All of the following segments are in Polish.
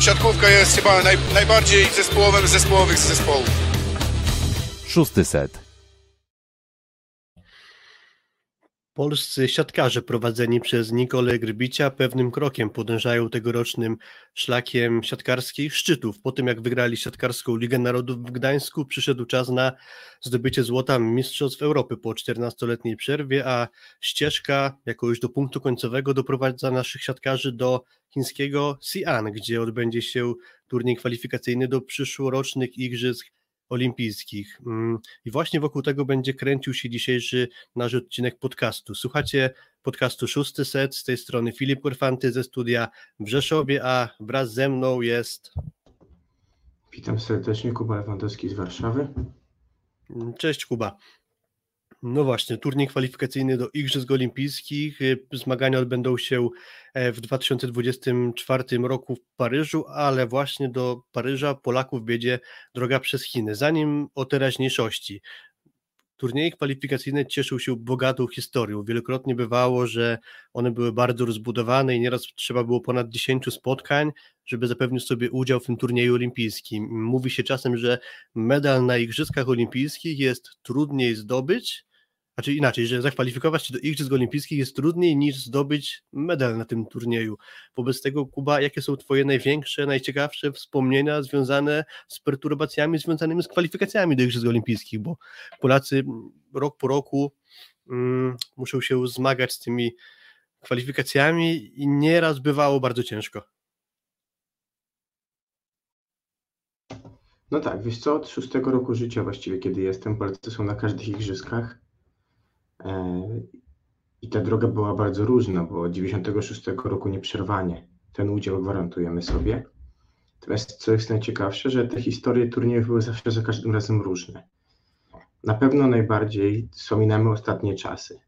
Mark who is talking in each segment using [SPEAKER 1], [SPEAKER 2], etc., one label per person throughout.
[SPEAKER 1] siatkówka jest chyba naj, najbardziej zespołowym zespołowych zespołów.
[SPEAKER 2] Szósty set.
[SPEAKER 3] Polscy siatkarze prowadzeni przez Nikolę Grbicia pewnym krokiem podążają tegorocznym szlakiem siatkarskich szczytów. Po tym jak wygrali siatkarską Ligę Narodów w Gdańsku, przyszedł czas na zdobycie złota Mistrzostw Europy po 14-letniej przerwie, a ścieżka jako już do punktu końcowego doprowadza naszych siatkarzy do chińskiego Xi'an, gdzie odbędzie się turniej kwalifikacyjny do przyszłorocznych Igrzysk olimpijskich. Mm, I właśnie wokół tego będzie kręcił się dzisiejszy nasz odcinek podcastu. Słuchacie podcastu Szósty Set, z tej strony Filip Korfanty ze studia w Rzeszowie, a wraz ze mną jest...
[SPEAKER 4] Witam serdecznie, Kuba Lewandowski z Warszawy.
[SPEAKER 3] Cześć Kuba. No właśnie, turniej kwalifikacyjny do Igrzysk Olimpijskich. Y, zmagania odbędą się e, w 2024 roku w Paryżu, ale właśnie do Paryża Polaków wiedzie droga przez Chiny. Zanim o teraźniejszości. Turnieje kwalifikacyjne cieszył się bogatą historią. Wielokrotnie bywało, że one były bardzo rozbudowane i nieraz trzeba było ponad 10 spotkań, żeby zapewnić sobie udział w tym turnieju olimpijskim. Mówi się czasem, że medal na Igrzyskach Olimpijskich jest trudniej zdobyć znaczy inaczej, że zakwalifikować się do Igrzysk Olimpijskich jest trudniej niż zdobyć medal na tym turnieju. Wobec tego, Kuba, jakie są Twoje największe, najciekawsze wspomnienia związane z perturbacjami związanymi z kwalifikacjami do Igrzysk Olimpijskich? Bo Polacy rok po roku mm, muszą się zmagać z tymi kwalifikacjami i nieraz bywało bardzo ciężko.
[SPEAKER 4] No tak, wiesz co, od szóstego roku życia właściwie, kiedy jestem, Polacy są na każdych igrzyskach I ta droga była bardzo różna, bo od 96 roku nieprzerwanie ten udział gwarantujemy sobie. Natomiast co jest najciekawsze, że te historie turniejów były zawsze za każdym razem różne. Na pewno najbardziej wspominamy ostatnie czasy.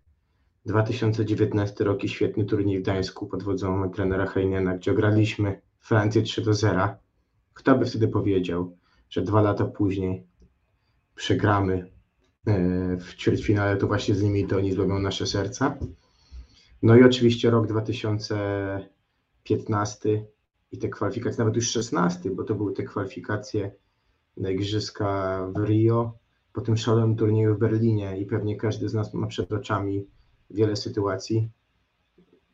[SPEAKER 4] 2019 rok i świetny turniej w Gdańsku pod wodzą trenera Heinena, gdzie ograliśmy Francję 3 do 0. Kto by wtedy powiedział, że dwa lata później przegramy E, w ćwierćfinale, to właśnie z nimi to oni złabią nasze serca. No i oczywiście rok 2015 i te kwalifikacje, nawet już 16, bo to były te kwalifikacje na Igrzyska w Rio, po tym szalonym turnieju w Berlinie i pewnie każdy z nas ma przed oczami wiele sytuacji.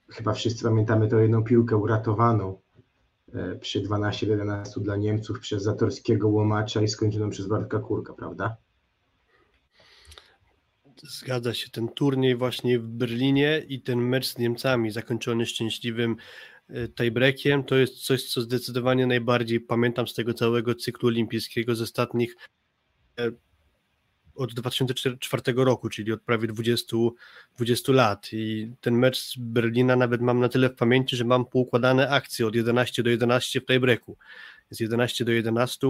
[SPEAKER 4] Chyba wszyscy pamiętamy tę jedną piłkę uratowaną e, przy 12-11 dla Niemców przez Zatorskiego łomacza i skończoną przez Bartka Kurka, prawda?
[SPEAKER 3] Zgadza się, ten turniej właśnie w Berlinie i ten mecz z Niemcami zakończony szczęśliwym e, tiebreakiem, to jest coś, co zdecydowanie najbardziej pamiętam z tego całego cyklu olimpijskiego z ostatnich e, od 2004 roku, czyli od prawie 20, 20 lat. I ten mecz z Berlina nawet mam na tyle w pamięci, że mam poukładane akcje od 11 do 11 w tiebreaku. Z 11 do 11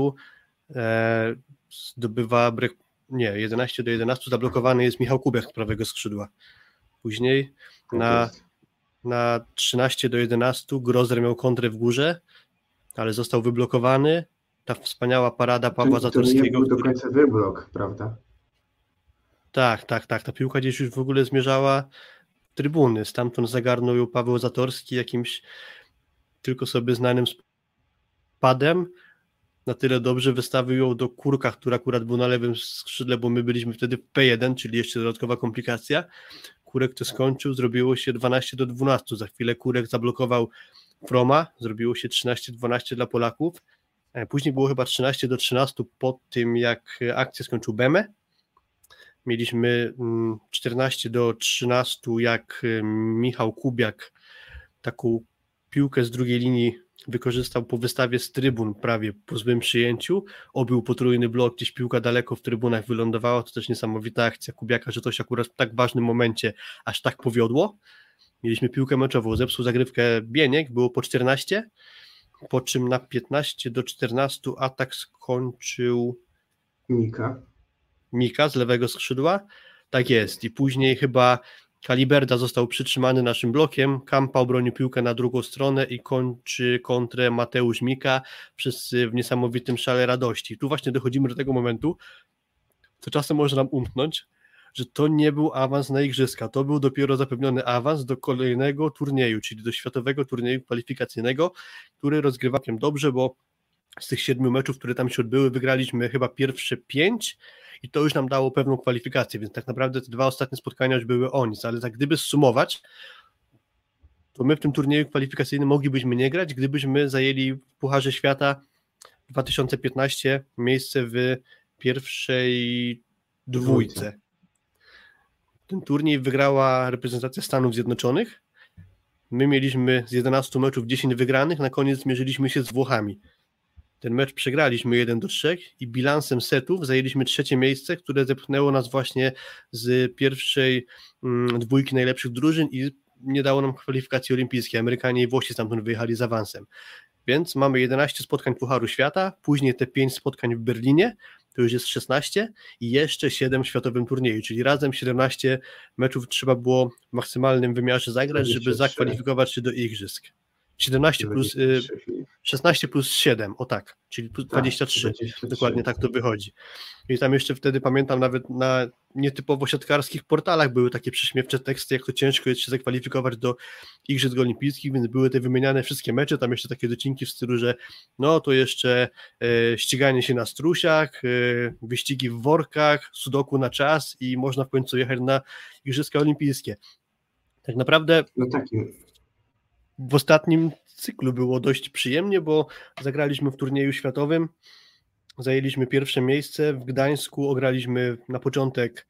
[SPEAKER 3] e, zdobywa break nie, 11 do 11 zablokowany jest Michał Kubek z prawego skrzydła. Później na, na 13 do 11 Grozer miał kontrę w górze, ale został wyblokowany. Ta wspaniała parada Pawła Zatorskiego. To
[SPEAKER 4] nie był do końca wyblok, prawda?
[SPEAKER 3] Tak, tak, tak. Ta piłka gdzieś już w ogóle zmierzała w trybuny. Stamtąd zagarnął ją Paweł Zatorski jakimś tylko sobie znanym spadem na tyle dobrze wystawił ją do Kurka, który akurat był na lewym skrzydle, bo my byliśmy wtedy w P1, czyli jeszcze dodatkowa komplikacja. Kurek to skończył, zrobiło się 12 do 12. Za chwilę Kurek zablokował Froma, zrobiło się 13-12 dla Polaków. E, później było chyba 13 do 13 po tym, jak akcję skończył Beme. Mieliśmy 14 mm, do 13, jak e, Michał Kubiak taką piłkę z drugiej linii wykorzystał po wystawie z trybun prawie po złym przyjęciu, obił potrójny blok, gdzieś piłka daleko w trybunach wylądowała, to też niesamowita akcja Kubiaka, że to się akurat w tak ważnym momencie aż tak powiodło. Mieliśmy piłkę meczową, zepsuł zagrywkę Bieniek, było po 14, po czym na 15 do 14 atak skończył
[SPEAKER 4] Mika.
[SPEAKER 3] Mika z lewego skrzydła. Tak jest. I później chyba Kaliberda został przytrzymany naszym blokiem, Kampa obronił piłkę na drugą stronę i kończy kontrę Mateusz Mika, wszyscy w niesamowitym szale radości. Tu właśnie dochodzimy do tego momentu, co czasem może nam umknąć, że to nie był awans na igrzyska, to był dopiero zapewniony awans do kolejnego turnieju, czyli do światowego turnieju kwalifikacyjnego, który rozgrywakiem dobrze, bo z tych siedmiu meczów, które tam się odbyły, wygraliśmy chyba pierwsze pięć i to już nam dało pewną kwalifikację, więc tak naprawdę te dwa ostatnie spotkania już były o nic, ale tak gdyby sumować, to my w tym turnieju kwalifikacyjnym moglibyśmy nie grać, gdybyśmy zajęli w Pucharze Świata 2015 miejsce w pierwszej dwójce. Ten turniej wygrała reprezentacja Stanów Zjednoczonych. My mieliśmy z 11 meczów 10 wygranych, na koniec zmierzyliśmy się z Włochami. Ten mecz przegraliśmy 1 do 3 i bilansem setów zajęliśmy trzecie miejsce, które zepchnęło nas właśnie z pierwszej mm, dwójki najlepszych drużyn i nie dało nam kwalifikacji olimpijskiej. Amerykanie i Włosi stamtąd wyjechali z awansem. Więc mamy 11 spotkań Pucharu Świata, później te 5 spotkań w Berlinie, to już jest 16 i jeszcze 7 w światowym turnieju, czyli razem 17 meczów trzeba było w maksymalnym wymiarze zagrać, żeby
[SPEAKER 4] 23.
[SPEAKER 3] zakwalifikować się do igrzysk. 17 plus, y, 16 plus 7, o tak, czyli plus 23.
[SPEAKER 4] 23.
[SPEAKER 3] Dokładnie tak to wychodzi. I tam jeszcze wtedy pamiętam nawet na nietypowo siatkarskich portalach były takie prześmiewcze teksty, jak to ciężko jest się zakwalifikować do Igrzysk Olimpijskich, więc były te wymieniane wszystkie mecze, tam jeszcze takie docinki w stylu, że no to jeszcze e, ściganie się na strusiach, e, wyścigi w workach, sudoku na czas i można w końcu jechać na Igrzyska Olimpijskie. Tak naprawdę
[SPEAKER 4] No takim,
[SPEAKER 3] w ostatnim cyklu było dość przyjemnie, bo zagraliśmy w turnieju światowym, zajęliśmy pierwsze miejsce, w Gdańsku ograliśmy na początek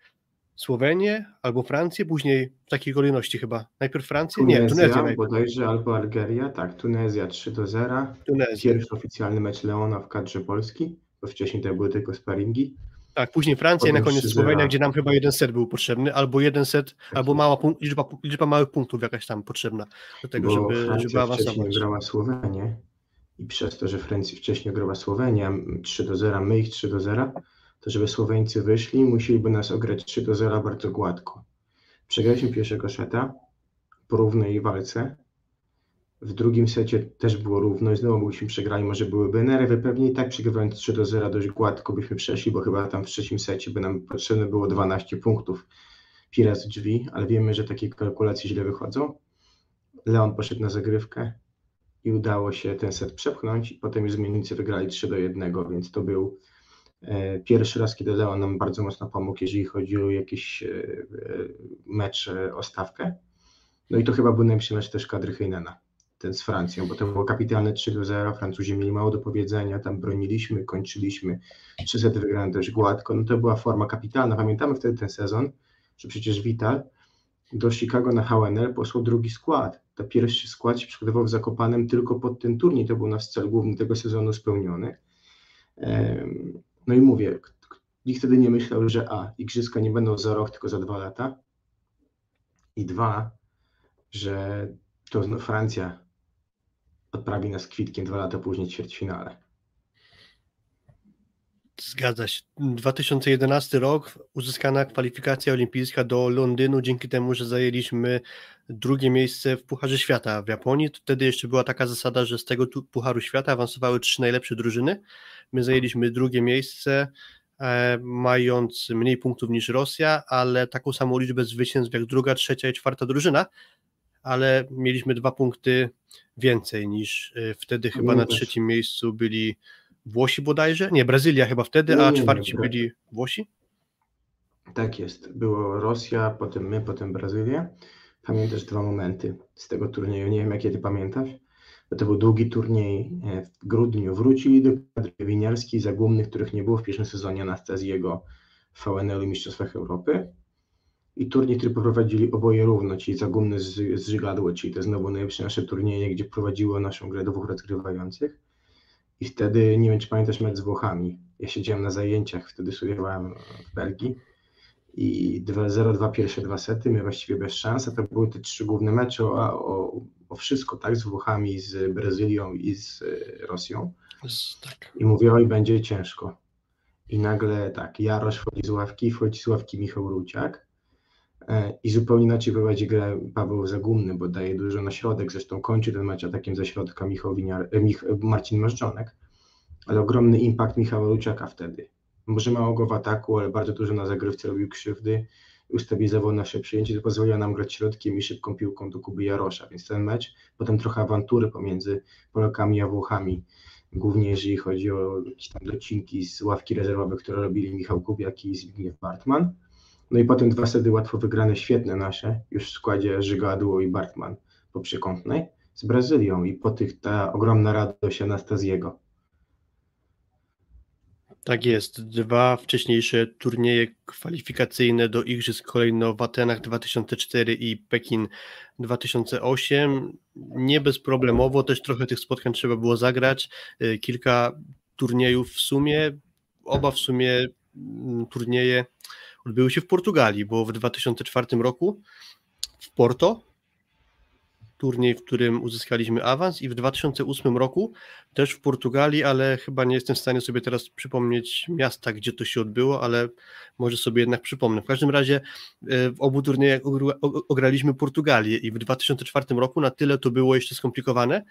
[SPEAKER 3] Słowenię albo Francję, później w takiej kolejności chyba. Najpierw Francję? Nie,
[SPEAKER 4] Tunezja,
[SPEAKER 3] Tunezję najpierw.
[SPEAKER 4] bodajże, albo Algeria, tak, Tunezja 3 do 0.
[SPEAKER 3] Tunezję.
[SPEAKER 4] Pierwszy oficjalny mecz Leona w kadrze Polski, bo wcześniej to były tylko sparingi.
[SPEAKER 3] Tak, później Francja i na koniec
[SPEAKER 4] 3-0.
[SPEAKER 3] Słowenia, gdzie nam chyba jeden set był potrzebny, albo jeden set, albo mała punk- liczba, liczba małych punktów jakaś tam potrzebna do tego,
[SPEAKER 4] bo
[SPEAKER 3] żeby, żeby
[SPEAKER 4] Francja wcześniej
[SPEAKER 3] awansować.
[SPEAKER 4] grała Słowenię i przez to, że Francja wcześniej grała Słowenię, m, 3 do 0, my ich 3 do 0, to żeby Słoweńcy wyszli, musieliby nas ograć 3 do 0 bardzo gładko. Przegraliśmy pierwszego seta po równej walce. W drugim secie też było równo i znowu byśmy przegrali, może byłyby nerwy, pewnie i tak przegrywając 3 do 0 dość gładko byśmy przeszli, bo chyba tam w trzecim secie by nam potrzebne było 12 punktów. Pires drzwi, ale wiemy, że takie kalkulacje źle wychodzą. Leon poszedł na zagrywkę i udało się ten set przepchnąć potem już zmiennicy wygrali 3 do 1, więc to był e, pierwszy raz, kiedy Leon nam bardzo mocno pomógł, jeżeli chodzi o jakiś e, e, mecz o stawkę. No i to chyba był najlepszy mecz też kadry Heinena, ten z Francją, bo to było kapitalne 3 do 0, Francuzi mieli mało do powiedzenia, tam broniliśmy, kończyliśmy, trzy sety wygrane dość gładko, no to była forma kapitalna, pamiętamy wtedy ten sezon, że przecież Vital do Chicago na HNL posłał drugi skład. To pierwszy skład się przygotował w Zakopanem tylko pod ten turniej. To był nasz cel główny tego sezonu spełniony. No i mówię, nikt wtedy nie myślał, że a, igrzyska nie będą za rok, tylko za dwa lata. I dwa, że to no, Francja odprawi nas kwitkiem dwa lata później ćwierćfinale.
[SPEAKER 3] Zgadza się. 2011 rok, uzyskana kwalifikacja olimpijska do Londynu dzięki temu, że zajęliśmy drugie miejsce w Pucharze Świata w Japonii. Wtedy jeszcze była taka zasada, że z tego Pucharu Świata awansowały trzy najlepsze drużyny. My zajęliśmy drugie miejsce, e, mając mniej punktów niż Rosja, ale taką samą liczbę zwycięstw jak druga, trzecia i czwarta drużyna, ale mieliśmy dwa punkty więcej niż e, wtedy chyba na trzecim miejscu byli Włosi bodajże? Nie, Brazylia chyba wtedy, a czwarci
[SPEAKER 4] nie,
[SPEAKER 3] byli Włosi?
[SPEAKER 4] Tak jest. Było Rosja, potem my, potem Brazylia. Pamiętasz dwa momenty z tego turnieju. Nie wiem, jakie ty pamiętasz. Bo to był długi turniej e, w grudniu. Wrócili do kadry winiarskiej zagumnych, których nie było w pierwszym sezonie Anastazjego w VNL-u i Mistrzostwach Europy. I turniej, który poprowadzili oboje równo, czyli zagumny z, z Żygadło, czyli to znowu najlepsze nasze turnieje, gdzie prowadziło naszą grę dwóch rozgrywających. I wtedy, nie wiem, czy pamiętasz mecz z Włochami. Ja siedziałem na zajęciach, wtedy studiowałem w Belgii i 2-0-2 pierwsze dwa sety, my właściwie bez szans, a to były te trzy główne mecze o, o, o wszystko, tak, z Włochami, z Brazylią i z e, Rosją.
[SPEAKER 3] Tak.
[SPEAKER 4] I mówię, oj, będzie ciężko. I nagle tak, Jarosz wchodzi z ławki, wchodzi z ławki Michał Ruciak i zupełnie inaczej prowadzi grę Paweł Zagumny, bo daje dużo na środek, zresztą kończy ten mecz atakiem ze środka Michał Winiar, e, Mich, e, Marcin Marzdżonek, ale ogromny impact Michała Ruciaka wtedy. Może mało go w ataku, ale bardzo dużo na zagrywce robił krzywdy ustabilizował nasze przyjęcie, to pozwoliło nam grać środkiem i szybką piłką do Kuby Jarosza, więc ten mecz, potem trochę awantury pomiędzy Polakami a Włochami, głównie jeżeli chodzi o jakieś tam docinki z ławki rezerwowe, które robili Michał Kubiak i Zbigniew Bartman. No i potem dwa sety łatwo wygrane, świetne nasze, już w składzie Żygadło i Bartman po przekątnej, z Brazylią i po tych ta ogromna radość Anastaziego.
[SPEAKER 3] Tak jest. Dwa wcześniejsze turnieje kwalifikacyjne do Igrzysk kolejno w Atenach 2004 i Pekin 2008. Nie bezproblemowo, też trochę tych spotkań trzeba było zagrać. Y, kilka turniejów w sumie, oba w sumie mm, turnieje odbyły się w Portugalii, bo w 2004 roku w Porto turniej, w którym uzyskaliśmy awans i w 2008 roku też w Portugalii, ale chyba nie jestem w stanie sobie teraz przypomnieć miasta, gdzie to się odbyło, ale może sobie jednak przypomnę. W każdym razie e, w obu turniejach ograliśmy Portugalię i w 2004 roku na tyle to było jeszcze skomplikowane,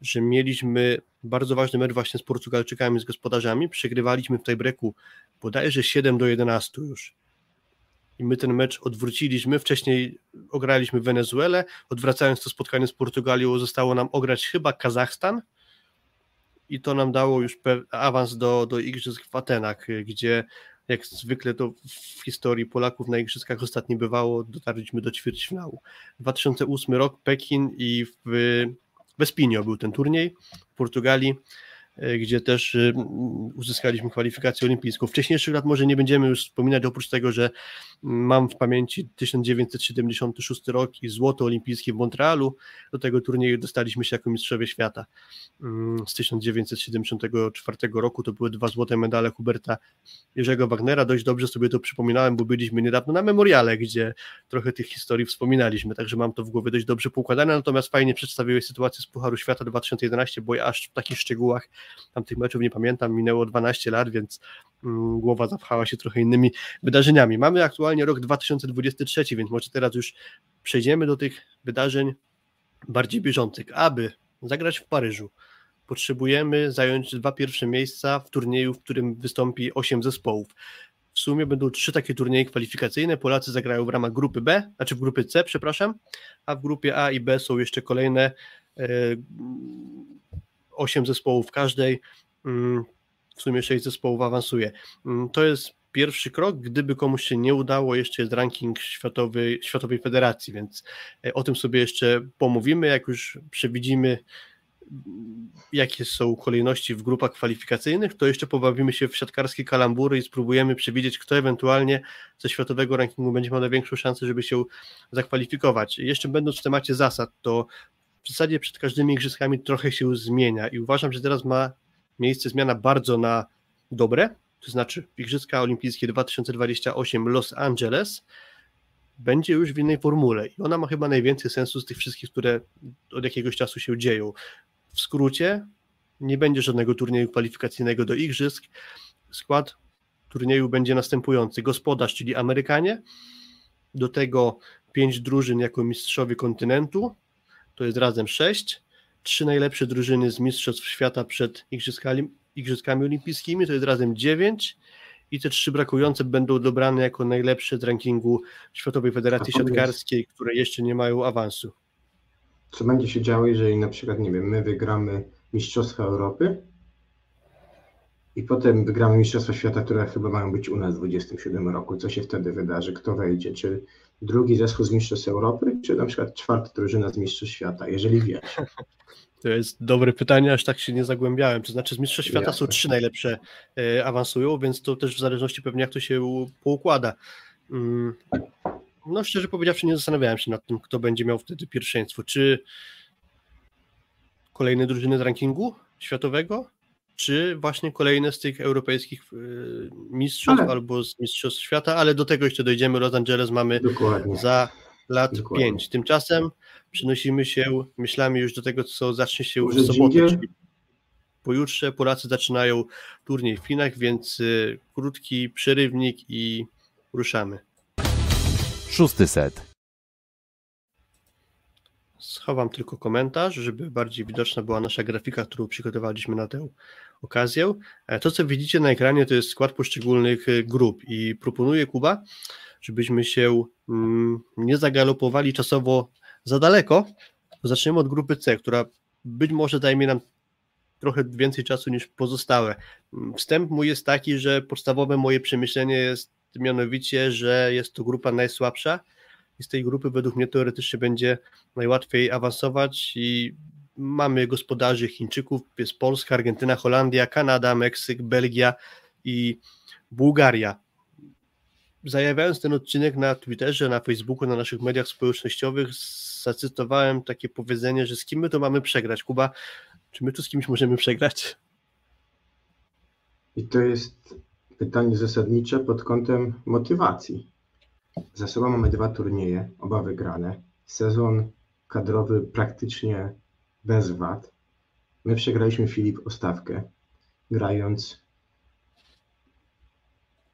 [SPEAKER 3] że mieliśmy bardzo ważny mecz właśnie z Portugalczykami, z gospodarzami, przegrywaliśmy w tiebreaku bodajże 7 do 11 już i my ten mecz odwróciliśmy. Wcześniej ograliśmy Wenezuelę, odwracając to spotkanie z Portugalią, zostało nam ograć chyba Kazachstan i to nam dało już awans do, do Igrzysk w Atenach, gdzie jak zwykle to w historii Polaków na Igrzyskach ostatnio bywało, dotarliśmy do ćwierćfinału. 2008 rok, Pekin i w Vespinio był ten turniej w Portugalii. E, gdzie też uzyskaliśmy kwalifikację olimpijską. Wcześniejszych lat może nie będziemy już wspominać, oprócz tego, że mam w pamięci 1976 rok i złoto olimpijskie w Montrealu. Do tego turnieju dostaliśmy się jako mistrzowie świata. Mm, z 1974 roku to były dwa złote medale Huberta Jerzego Wagnera. Dość dobrze sobie to przypominałem, bo byliśmy niedawno na memoriale, gdzie trochę tych historii wspominaliśmy, także mam to w głowie dość dobrze poukładane, natomiast fajnie przedstawiłeś sytuację z Pucharu Świata 2011, bo ja aż w takich szczegółach tam tych meczów nie pamiętam, minęło 12 lat, więc głowa zapchała się trochę innymi wydarzeniami. Mamy aktualnie rok 2023, więc może teraz już przejdziemy do tych wydarzeń bardziej bieżących. Aby zagrać w Paryżu, potrzebujemy zająć dwa pierwsze miejsca w turnieju, w którym wystąpi 8 zespołów. W sumie będą trzy takie turnieje kwalifikacyjne. Polacy zagrają w ramach grupy B, znaczy w grupie C, przepraszam, a w grupie A i B są jeszcze kolejne e, 8 zespołów każdej, mm, w sumie 6 zespołów awansuje. Mm, to jest pierwszy krok, gdyby komuś się nie udało, jeszcze jest ranking światowy, Światowej Federacji, więc e, o tym sobie jeszcze pomówimy, jak już przewidzimy jakie są kolejności w grupach kwalifikacyjnych, to jeszcze pobawimy się w siatkarskie kalambury i spróbujemy przewidzieć, kto ewentualnie ze światowego rankingu będzie miał największą szansę, żeby się zakwalifikować. Jeszcze będąc w temacie zasad, to w zasadzie przed każdymi igrzyskami trochę się zmienia i uważam, że teraz ma miejsce zmiana bardzo na dobre, to znaczy Igrzyska Olimpijskie 2028 Los Angeles będzie już w innej formule i ona ma chyba najwięcej sensu z tych wszystkich, które od jakiegoś czasu się dzieją. W skrócie nie będzie żadnego turnieju kwalifikacyjnego do Igrzysk. Skład turnieju będzie następujący. Gospodarz, czyli Amerykanie, do tego pięć drużyn jako mistrzowie kontynentu, to jest razem sześć. Trzy najlepsze drużyny z Mistrzostw Świata przed Igrzyskami, Igrzyskami Olimpijskimi, to jest razem dziewięć. I te trzy brakujące będą dobrane jako najlepsze z rankingu Światowej Federacji Siatkarskiej, które jeszcze nie mają awansu.
[SPEAKER 4] Co będzie się działo, jeżeli na przykład, nie wiem, my wygramy Mistrzostwa Europy i potem wygramy Mistrzostwa Świata, które chyba mają być u nas w 27 roku. Co się wtedy wydarzy? Kto wejdzie? Czy drugi zespół z Mistrzostw Europy, czy na przykład czwarta drużyna z Mistrzostw Świata, jeżeli wiesz?
[SPEAKER 3] To jest dobre pytanie, aż tak się nie zagłębiałem. To znaczy, z Mistrzostw Świata Jasne. są trzy najlepsze e, awansują, więc to też w zależności pewnie jak to się poukłada. Mm, no, szczerze powiedziawszy, nie zastanawiałem się nad tym, kto będzie miał wtedy pierwszeństwo. Czy kolejne drużyny z rankingu światowego, czy właśnie kolejne z tych europejskich y, mistrzostw ale... albo z mistrzostw świata, ale do tego jeszcze dojdziemy. Los Angeles mamy Dokładnie. za lat Dokładnie. 5. Tymczasem przenosimy się myślami już do tego, co zacznie się już w sobotę, czyli pojutrze Polacy zaczynają turniej w Chinach, więc y, krótki przerywnik i ruszamy.
[SPEAKER 2] Szósty set.
[SPEAKER 3] Schowam tylko komentarz, żeby bardziej widoczna była nasza grafika, którą przygotowaliśmy na tę okazję. E, to, co widzicie na ekranie, to jest skład poszczególnych e, grup i proponuję Kuba, żebyśmy się mm, nie zagalopowali czasowo za daleko. Zaczniemy od grupy C, która być może zajmie nam trochę więcej czasu niż pozostałe. Wstęp mój jest taki, że podstawowe moje przemyślenie jest mianowicie, że jest to grupa najsłabsza i z tej grupy według mnie teoretycznie będzie najłatwiej awansować i mamy gospodarzy Chińczyków, jest Polska, Argentyna, Holandia, Kanada, Meksyk, Belgia i Bułgaria. Zajawiając ten odcinek na Twitterze, na Facebooku, na naszych mediach społecznościowych, zacytowałem takie powiedzenie, że z kim my to mamy przegrać. Kuba, czy my tu z kimś możemy przegrać?
[SPEAKER 4] I to jest pytanie zasadnicze pod kątem motywacji. Za sobą mamy dwa turnieje, oba wygrane. Sezon kadrowy praktycznie bez wad. My przegraliśmy Filip Ostawkę, grając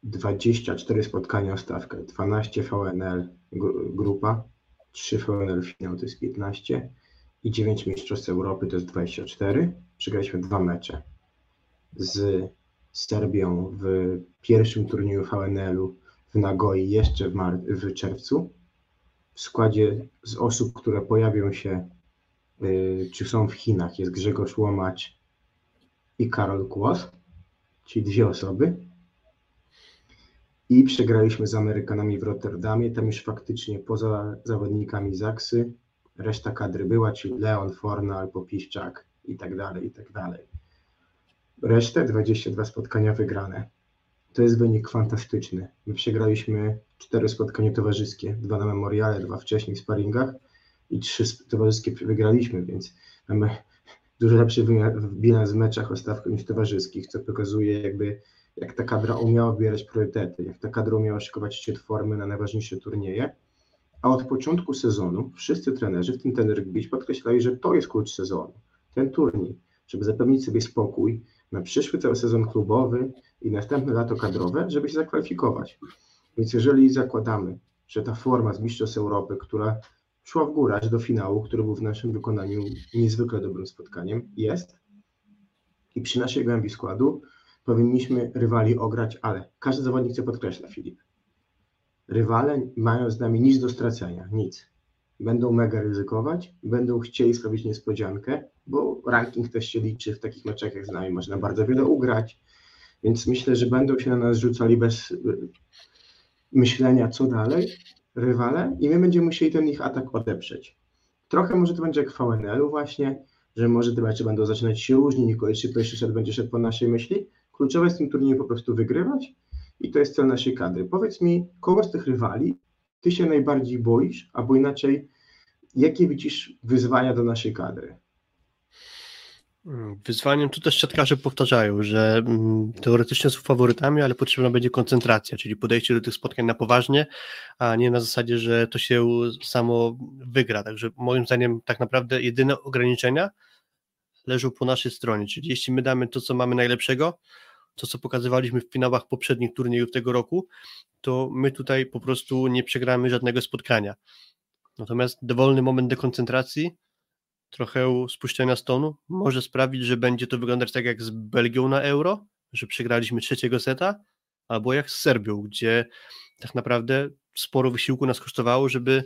[SPEAKER 4] 24 spotkania o stawkę, 12 VNL grupa, 3 VNL finał to jest 15 i 9 Mistrzostw Europy to jest 24. Przegraliśmy dwa mecze z Serbią w pierwszym turnieju VNL-u w Nagoi jeszcze w, w czerwcu. W składzie z osób, które pojawią się czy są w Chinach jest Grzegorz Łomacz i Karol Kłos, czyli dwie osoby. I przegraliśmy z Amerykanami w Rotterdamie. Tam już faktycznie poza zawodnikami Zaksy reszta kadry była, czyli Leon, Fornal, Popiszczak i tak dalej, i tak dalej. Resztę 22 spotkania wygrane. To jest wynik fantastyczny. My przegraliśmy cztery spotkania towarzyskie, dwa na memoriale, dwa wcześniej w sparingach i trzy towarzyskie wygraliśmy, więc mamy dużo lepszy bilans w meczach o stawkę niż towarzyskich, co pokazuje jakby jak ta kadra umiała wybierać priorytety, jak ta kadra umiała szykować szczyt formy na najważniejsze turnieje, a od początku sezonu wszyscy trenerzy, w tym ten rugby, podkreślali, że to jest klucz sezonu, ten turniej, żeby zapewnić sobie spokój na przyszły cały sezon klubowy i następne lato kadrowe, żeby się zakwalifikować. Więc jeżeli zakładamy, że ta forma z Mistrzostw Europy, która szła w górę aż do finału, który był w naszym wykonaniu niezwykle dobrym spotkaniem, jest i przy naszej głębi składu powinniśmy rywali ograć, ale każdy zawodnik chce podkreśla, Filip. Rywale mają z nami nic do stracenia, nic. Będą mega ryzykować, będą chcieli sprawić niespodziankę, bo ranking też się liczy w takich meczach jak z nami, można bardzo wiele ugrać, więc myślę, że będą się na nas rzucali bez y, myślenia, co dalej, rywale, i my będziemy musieli ten ich atak odeprzeć. Trochę może to będzie jak VNL-u właśnie, że może te mecze będą zaczynać się różnie, niekoniecznie pierwszy set będzie szedł po naszej myśli, Kluczowe jest w tym turnieju po prostu wygrywać i to jest cel naszej kadry. Powiedz mi, kogo z tych rywali ty się najbardziej boisz, albo inaczej, jakie widzisz wyzwania do naszej kadry?
[SPEAKER 3] Mm, wyzwaniem tu też siatkarze powtarzają, że mm, teoretycznie są faworytami, ale potrzebna będzie koncentracja, czyli podejście do tych spotkań na poważnie, a nie na zasadzie, że to się samo wygra. Także moim zdaniem tak naprawdę jedyne ograniczenia leżą po naszej stronie. Czyli jeśli my damy to, co mamy najlepszego, to, co pokazywaliśmy w finałach poprzednich turniejów tego roku, to my tutaj po prostu nie przegramy żadnego spotkania. Natomiast dowolny moment dekoncentracji, trochę spuszczenia stonu, może sprawić, że będzie to wyglądać tak jak z Belgią na Euro, że przegraliśmy trzeciego seta, albo jak z Serbią, gdzie tak naprawdę sporo wysiłku nas kosztowało, żeby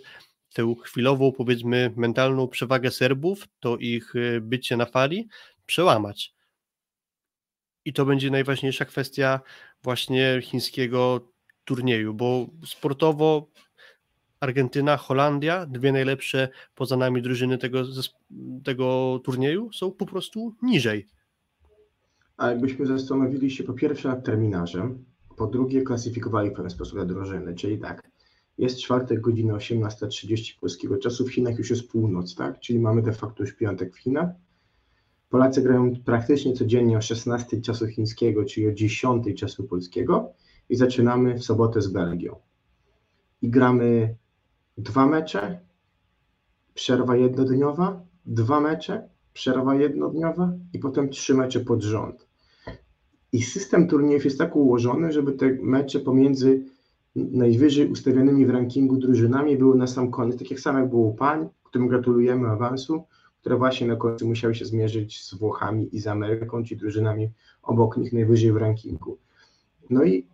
[SPEAKER 3] tę chwilową, powiedzmy, mentalną przewagę Serbów, to ich y, bycie na fali, przełamać. I to będzie najważniejsza kwestia właśnie chińskiego turnieju, bo sportowo Argentyna, Holandia, dwie najlepsze poza nami drużyny tego, tego turnieju, są po prostu niżej.
[SPEAKER 4] A jakbyśmy zastanowili się po pierwsze nad terminarzem, po drugie klasyfikowali w pewien sposób te drużyny, czyli tak, jest czwartek, godzina 18.30 polskiego czasu, w Chinach już jest północ, tak? Czyli mamy de facto już piątek w Chinach. Polacy grają praktycznie codziennie o 16 czasu chińskiego, czyli o 10 czasu polskiego i zaczynamy w sobotę z Belgią. I gramy dwa mecze, przerwa jednodniowa, dwa mecze, przerwa jednodniowa? I potem trzy mecze pod rząd. I system turniejów jest tak ułożony, żeby te mecze pomiędzy najwyżej ustawionymi w rankingu drużynami były na sam koniec, tak jak samo było u pań, którym gratulujemy awansu, które właśnie na końcu musiały się zmierzyć z Włochami i z Ameryką, czy drużynami obok nich najwyżej w rankingu. No i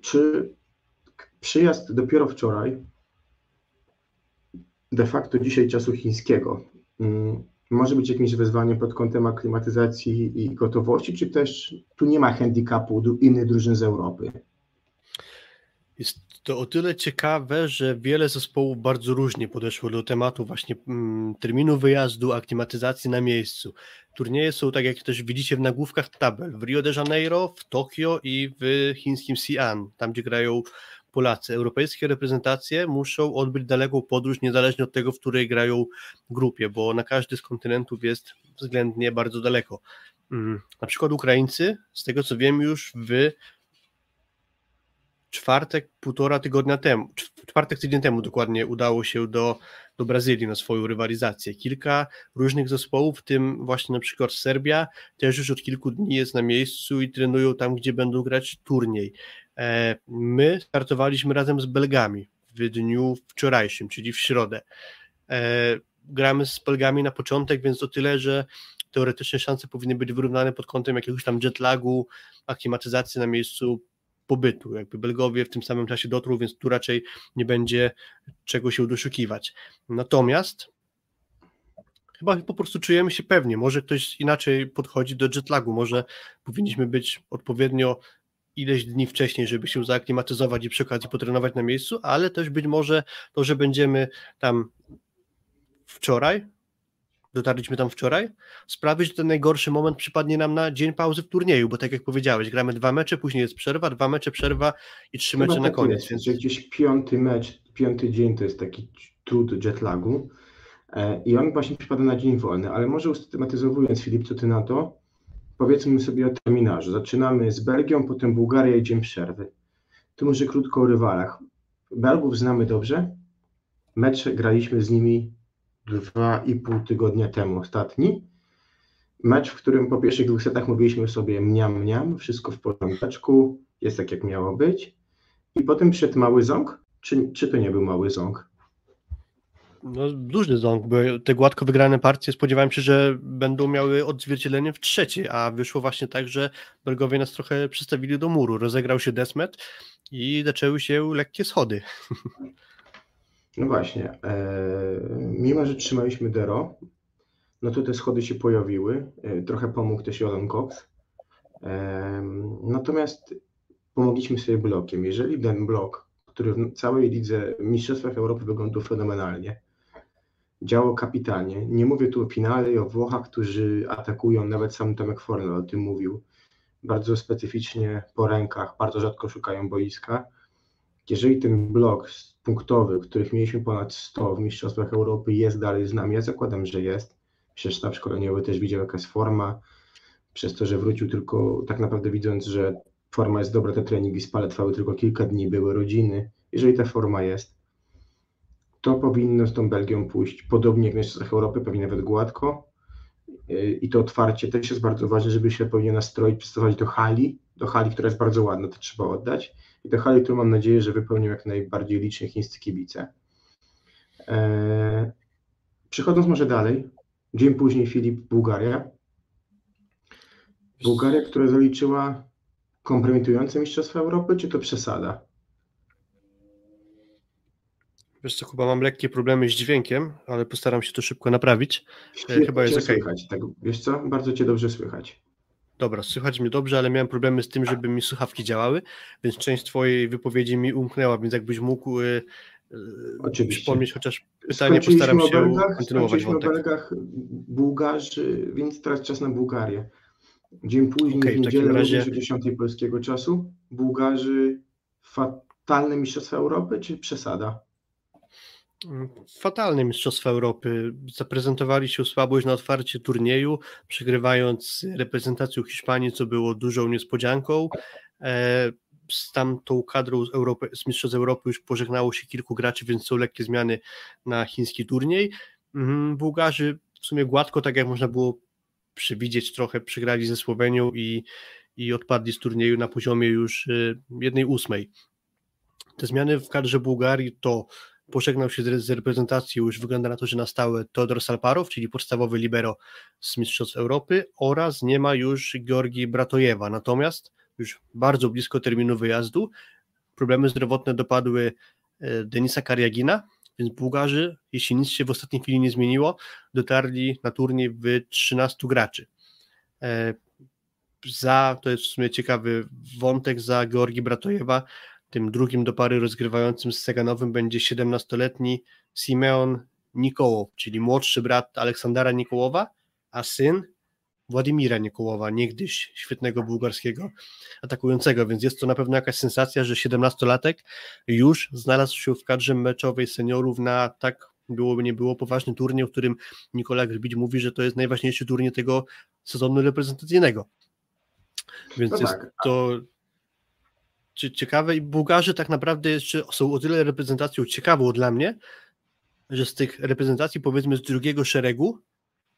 [SPEAKER 4] czy przyjazd dopiero wczoraj, de facto dzisiaj czasu chińskiego, mm, może być jakimś wyzwaniem pod kątem aklimatyzacji i gotowości, czy też tu nie ma handicapu innych drużyn z Europy?
[SPEAKER 3] Jest to o tyle ciekawe, że wiele zespołów bardzo różnie podeszło do tematu właśnie mm, terminu wyjazdu, aklimatyzacji na miejscu. Turnieje są, tak jak też widzicie w nagłówkach tabel, w Rio de Janeiro, w Tokio i w chińskim Xi'an, tam gdzie grają Polacy. Europejskie reprezentacje muszą odbyć daleką podróż, niezależnie od tego, w której grają grupie, bo na każdy z kontynentów jest względnie bardzo daleko. Mm, na przykład Ukraińcy, z tego co wiem, już w czwartek, półtora tygodnia temu, czwartek tydzień temu dokładnie udało się do, do Brazylii na swoją rywalizację. Kilka różnych zespołów, w tym właśnie na przykład Serbia, też już od kilku dni jest na miejscu i trenują tam, gdzie będą grać turniej. E, my startowaliśmy razem z Belgami w dniu wczorajszym, czyli w środę. E, gramy z Belgami na początek, więc o tyle, że teoretycznie szanse powinny być wyrównane pod kątem jakiegoś tam jetlagu, aklimatyzacji na miejscu pobytu. Jakby Belgowie w tym samym czasie dotrą, więc tu raczej nie będzie czego się doszukiwać. Natomiast chyba po prostu czujemy się pewnie. Może ktoś inaczej podchodzi do jetlagu, może powinniśmy być odpowiednio ileś dni wcześniej, żeby się zaaklimatyzować i przy okazji potrenować na miejscu, ale też być może to, że będziemy tam wczoraj, dotarliśmy tam wczoraj, sprawi, że ten najgorszy moment przypadnie nam na dzień pauzy w turnieju, bo tak jak powiedziałeś, gramy dwa mecze, później jest przerwa, dwa mecze, przerwa i trzy Chyba mecze tak na koniec.
[SPEAKER 4] Jest, więc... że gdzieś piąty mecz, piąty dzień to jest taki trud jetlagu e, i on właśnie przypada na dzień wolny, ale może usystematyzowując Filip, co ty na to, powiedzmy sobie o terminarzu. Zaczynamy z Belgią, potem Bułgaria i dzień przerwy. Tu może krótko o rywalach. Belgów znamy dobrze, mecze graliśmy z nimi dwa i pół tygodnia temu ostatni. Mecz, w którym po pierwszych dwóch setach mówiliśmy sobie mniam, mniam, wszystko w porządku, jest tak jak miało być. I potem przyszedł mały ząg, czy, czy to nie był mały ząg?
[SPEAKER 3] No, duży ząg, bo te gładko wygrane partie spodziewałem się, że będą miały odzwierciedlenie w trzeciej, a wyszło właśnie tak, że Belgowie nas trochę przystawili do muru. Rozegrał się desmet i zaczęły się lekkie schody.
[SPEAKER 4] No właśnie, e, mimo że trzymaliśmy Dero, no to te schody się pojawiły. E, trochę pomógł też Jolan Cox. E, natomiast pomogliśmy sobie blokiem. Jeżeli ten blok, który w całej lidze Mistrzostwach Europy wyglądał fenomenalnie, działał kapitalnie. Nie mówię tu o finale i o Włochach, którzy atakują, nawet sam Tomek Fornel o tym mówił, bardzo specyficznie po rękach, bardzo rzadko szukają boiska. Jeżeli ten blok punktowy, których mieliśmy ponad 100 w Mistrzostwach Europy, jest dalej z nami. Ja zakładam, że jest. Przecież sztab szkoleniowy też widział, jaka jest forma. Przez to, że wrócił tylko tak naprawdę widząc, że forma jest dobra, te treningi spale trwały tylko kilka dni, były rodziny. Jeżeli ta forma jest, to powinno z tą Belgią pójść podobnie jak w Mistrzostwach Europy, pewnie nawet gładko. I to otwarcie też jest bardzo ważne, żeby się powinien nastroić, przystosować do hali, do hali, która jest bardzo ładna, to trzeba oddać i to hali, którą mam nadzieję, że wypełnią jak najbardziej liczni chińscy kibice. Eee, przechodząc może dalej, dzień później Filip, Bułgaria. Bułgaria, która zaliczyła kompromitujące Mistrzostwa Europy, czy to przesada?
[SPEAKER 3] Wiesz co, chyba mam lekkie problemy z dźwiękiem, ale postaram się to szybko naprawić.
[SPEAKER 4] Świetnie chyba jest ok. Słychać, tak, wiesz co, bardzo Cię dobrze słychać.
[SPEAKER 3] Dobra, słychać mnie dobrze, ale miałem problemy z tym, żeby mi słuchawki działały, więc część Twojej wypowiedzi mi umknęła, więc jakbyś mógł yy, Oczywiście. przypomnieć chociaż pytanie, postaram się Belgach, kontynuować
[SPEAKER 4] wątek. o Belgach, Bułgarzy, więc teraz czas na Bułgarię. Dzień później, okay, w niedzielę razie... 10 polskiego czasu, Bułgarzy fatalne Mistrzostwa Europy, czy przesada?
[SPEAKER 3] Fatalne Mistrzostwa Europy. Zaprezentowali się słabość na otwarcie turnieju, przegrywając reprezentacją Hiszpanii, co było dużą niespodzianką. E, z tamtą kadrą z, Europy, z Mistrzostw Europy już pożegnało się kilku graczy, więc są lekkie zmiany na chiński turniej. Mhm, Bułgarzy w sumie gładko, tak jak można było przewidzieć, trochę przegrali ze Słowenią i, i odpadli z turnieju na poziomie już e, jednej ósmej. Te zmiany w kadrze Bułgarii to pożegnał się z, reprezentacji, już wygląda na to, że na stałe Todor Salparow, czyli podstawowy libero z Mistrzostw Europy oraz nie ma już Georgi Bratojewa, natomiast już bardzo blisko terminu wyjazdu problemy zdrowotne dopadły e, Denisa Kariagina, więc Bułgarzy, jeśli nic się w ostatniej chwili nie zmieniło, dotarli na turniej w 13 graczy. E, za, to jest w sumie ciekawy wątek, za Georgi Bratojewa, tym drugim do pary rozgrywającym z Seganowym będzie 17-letni Simeon Nikołow, czyli młodszy brat Aleksandra Nikołowa, a syn Władimira Nikołowa, niegdyś świetnego bułgarskiego atakującego, więc jest to na pewno jakaś sensacja, że 17-latek już znalazł się w kadrze meczowej seniorów na tak byłoby nie było poważny turniej, w którym Nikola Grbić mówi, że to jest najważniejszy turniej tego sezonu reprezentacyjnego. Więc no jest tak. to ciekawe i Bułgarzy tak naprawdę jeszcze są o tyle reprezentacją ciekawą dla mnie, że z tych reprezentacji powiedzmy z drugiego szeregu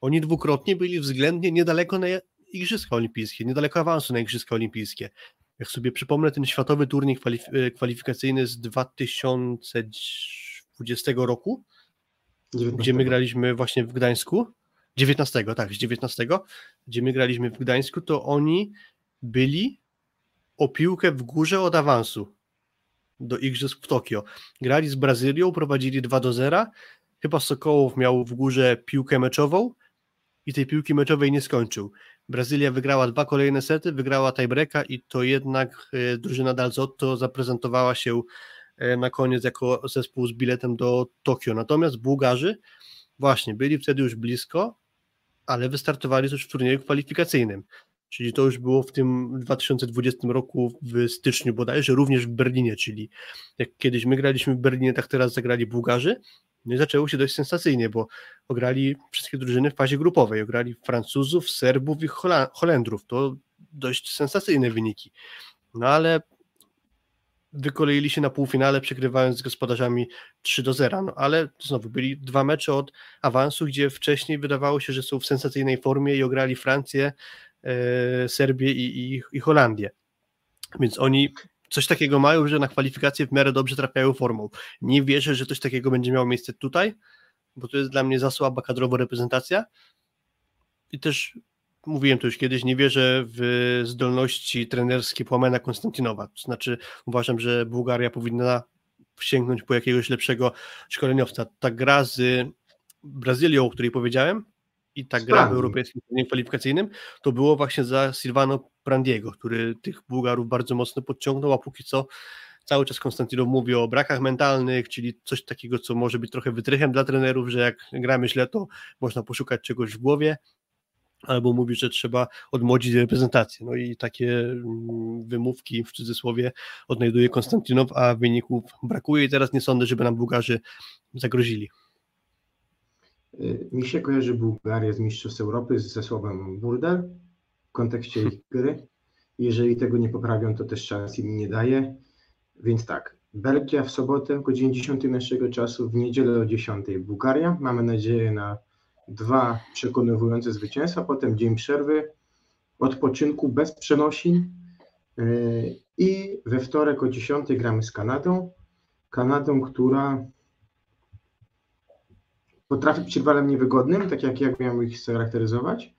[SPEAKER 3] oni dwukrotnie byli względnie niedaleko na Igrzyska Olimpijskie, niedaleko awansu na Igrzyska Olimpijskie. Jak sobie przypomnę ten światowy turniej kwalif- kwalifikacyjny z 2020 roku, 19. gdzie my graliśmy właśnie w Gdańsku, 19, tak, z 19, gdzie my graliśmy w Gdańsku, to oni byli o piłkę w górze od awansu do Igrzysk w Tokio. Grali z Brazylią, prowadzili 2 do 0. Chyba Sokołow miał w górze piłkę meczową i tej piłki meczowej nie skończył. Brazylia wygrała dwa kolejne sety, wygrała tiebreaka i to jednak e, drużyna Dalzotto zaprezentowała się e, na koniec jako zespół z biletem do Tokio. Natomiast Bułgarzy właśnie byli wtedy już blisko, ale wystartowali też w turnieju kwalifikacyjnym. Czyli to już było w tym 2020 roku w styczniu bodajże, również w Berlinie, czyli jak kiedyś my graliśmy w Berlinie, tak teraz zagrali Bułgarzy, no i zaczęło się dość sensacyjnie, bo ograli wszystkie drużyny w fazie grupowej. Ograli Francuzów, Serbów i Holendrów. To dość sensacyjne wyniki. No ale wykoleili się na półfinale, przegrywając z gospodarzami 3 do 0. No ale znowu byli dwa mecze od awansu, gdzie wcześniej wydawało się, że są w sensacyjnej formie i ograli Francję, Serbię i, i, i Holandię. Więc oni coś takiego mają, że na kwalifikacje w miarę dobrze trafiają formą. Nie wierzę, że coś takiego będzie miało miejsce tutaj, bo to jest dla mnie za słaba kadrowo reprezentacja i też mówiłem to już kiedyś, nie wierzę w zdolności trenerskie Płamena Konstantinowa, to znaczy uważam, że Bułgaria powinna sięgnąć po jakiegoś lepszego szkoleniowca. Ta gra z Brazylią, o której powiedziałem, i ta gra w europejskim turnieju kwalifikacyjnym, to było właśnie za Silvano Prandiego, który tych Bułgarów bardzo mocno podciągnął, a póki co cały czas Konstantinow mówi o brakach mentalnych, czyli coś takiego, co może być trochę wytrychem dla trenerów, że jak gramy źle, to można poszukać czegoś w głowie, albo mówi, że trzeba odmłodzić reprezentację. No i takie mm, wymówki w cudzysłowie odnajduje Konstantinow, a wyników brakuje i teraz nie sądzę, żeby nam Bułgarzy zagrozili.
[SPEAKER 4] Y, mi się kojarzy Bułgaria z Mistrzostw Europy ze słowem burdel w kontekście ich gry. Jeżeli tego nie poprawią, to też czas im nie daje. Więc tak, Belgia w sobotę o godzinie 10 naszego czasu, w niedzielę o 10 Bułgaria. Mamy nadzieję na dwa przekonujące zwycięstwa, potem dzień przerwy, odpoczynku bez przenosin y, i we wtorek o 10 gramy z Kanadą. Kanadą, która potrafi być rywalem niewygodnym, tak jak ja miałem ich charakteryzować,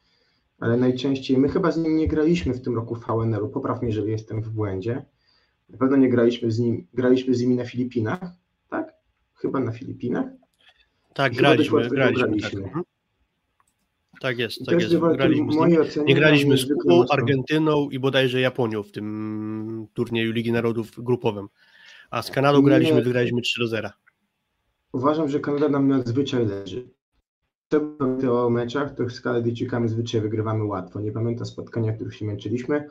[SPEAKER 4] ale najczęściej my chyba z nim nie graliśmy w tym roku w VNL-u, popraw mnie, jeżeli jestem w błędzie. Na pewno nie graliśmy z nim, graliśmy z nimi na Filipinach, tak? Chyba na Filipinach.
[SPEAKER 3] Tak, graliśmy, graliśmy. graliśmy. Tak. Mhm. tak. jest, tak jest. Graliśmy nie graliśmy z Kubą, Argentyną i bodajże Japonią w tym turnieju Ligi Narodów grupowym. A z Kanadą graliśmy, wygraliśmy 3 do 0.
[SPEAKER 4] Uważam, że Kanada nam nadzwyczaj leży. Pamiętam o meczach, to z Kanadyjczykami zwyczaj wygrywamy łatwo. Nie pamiętam spotkania, których się męczyliśmy.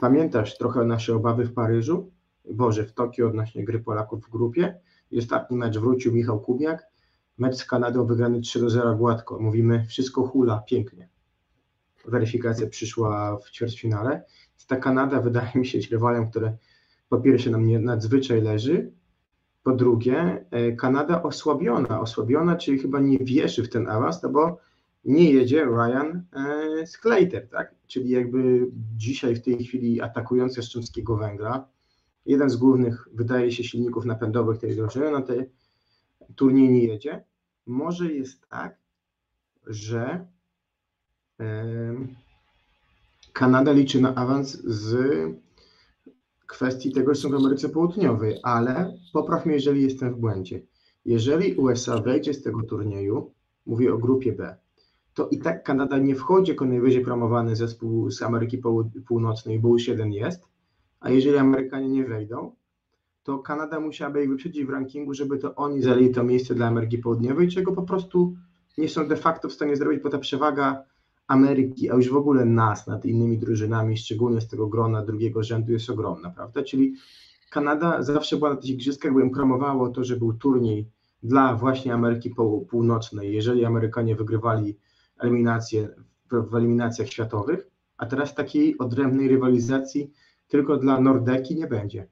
[SPEAKER 4] Pamiętasz trochę nasze obawy w Paryżu? Boże, w Tokio odnośnie gry Polaków w grupie. I ostatni mecz wrócił Michał Kubiak. Mecz z Kanadą wygrany 3 do 0 gładko. Mówimy, wszystko hula, pięknie. Weryfikacja przyszła w ćwierćfinale. Ta Kanada wydaje mi się rywalem, który po pierwsze nam nie nadzwyczaj leży, po drugie, e, Kanada osłabiona, osłabiona, czyli chyba nie wierzy w ten awans, no bo nie jedzie Ryan e, Schlater, tak? Czyli jakby dzisiaj w tej chwili atakujący Szcząckiego Węgla, jeden z głównych, wydaje się, silników napędowych tej drużyny, no to turniej nie jedzie, może jest tak, że Kanada liczy na awans z kwestii tego, że są w Ameryce Południowej, ale popraw mnie, jeżeli jestem w błędzie. Jeżeli USA wejdzie z tego turnieju, mówię o grupie B, to i tak Kanada nie wchodzi jako najwyżej promowany zespół z Ameryki Północnej, bo już jeden jest, a jeżeli Amerykanie nie wejdą, to Kanada musiałaby ich wyprzedzić w rankingu, żeby to oni zajęli to miejsce dla Ameryki Południowej, czego po prostu nie są de facto w stanie zrobić, bo ta przewaga Ameryki, a już w ogóle nas nad innymi drużynami, szczególnie z tego grona drugiego rzędu, jest ogromna, prawda? Czyli Kanada zawsze była na tych igrzyskach, bym promowało to, że był turniej dla właśnie Ameryki Północnej, jeżeli Amerykanie wygrywali eliminację w, w eliminacjach światowych, a teraz takiej odrębnej rywalizacji tylko dla Nordeki nie będzie.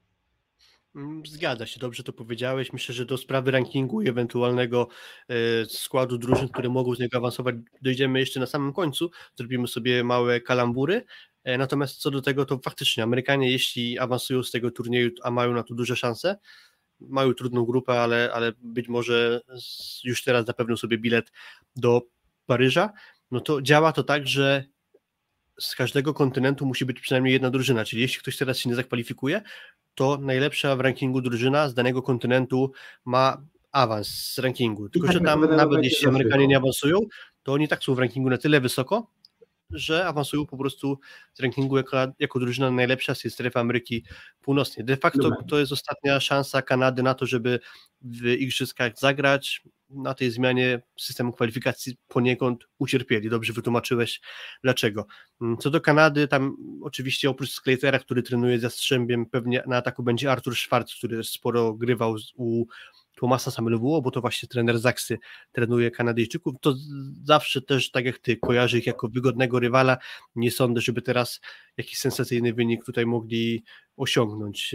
[SPEAKER 3] Mm, zgadza się, dobrze to powiedziałeś. Myślę, że do sprawy rankingu i ewentualnego e, składu drużyn, które mogą z niego awansować, dojdziemy jeszcze na samym końcu. Zrobimy sobie małe kalambury. E, natomiast co do tego, to faktycznie Amerykanie, jeśli awansują z tego turnieju, a mają na to duże szanse, mają trudną grupę, ale, ale być może już teraz zapewnią sobie bilet do Paryża, no to działa to tak, że z każdego kontynentu musi być przynajmniej jedna drużyna, czyli jeśli ktoś teraz się nie zakwalifikuje, to najlepsza w rankingu drużyna z danego kontynentu ma awans z rankingu. Tylko, że tam nawet jeśli Amerykanie nie awansują, to oni tak są w rankingu na tyle wysoko, że awansują po prostu z rankingu jako, jako drużyna najlepsza z tej strefy Ameryki Północnej. De facto to jest ostatnia szansa Kanady na to, żeby w igrzyskach zagrać. Na tej zmianie systemu kwalifikacji poniekąd ucierpieli. Dobrze wytłumaczyłeś dlaczego. Mm, co do Kanady, tam oczywiście oprócz Skleitera, który trenuje z Jastrzębiem, pewnie na ataku będzie Artur Schwarz, który sporo grywał u Tomasa Samelowo, bo to właśnie trener Zaksy trenuje Kanadyjczyków, to zawsze też, tak jak ty, kojarzy ich jako wygodnego rywala. Nie sądzę, żeby teraz jakiś sensacyjny wynik tutaj mogli osiągnąć.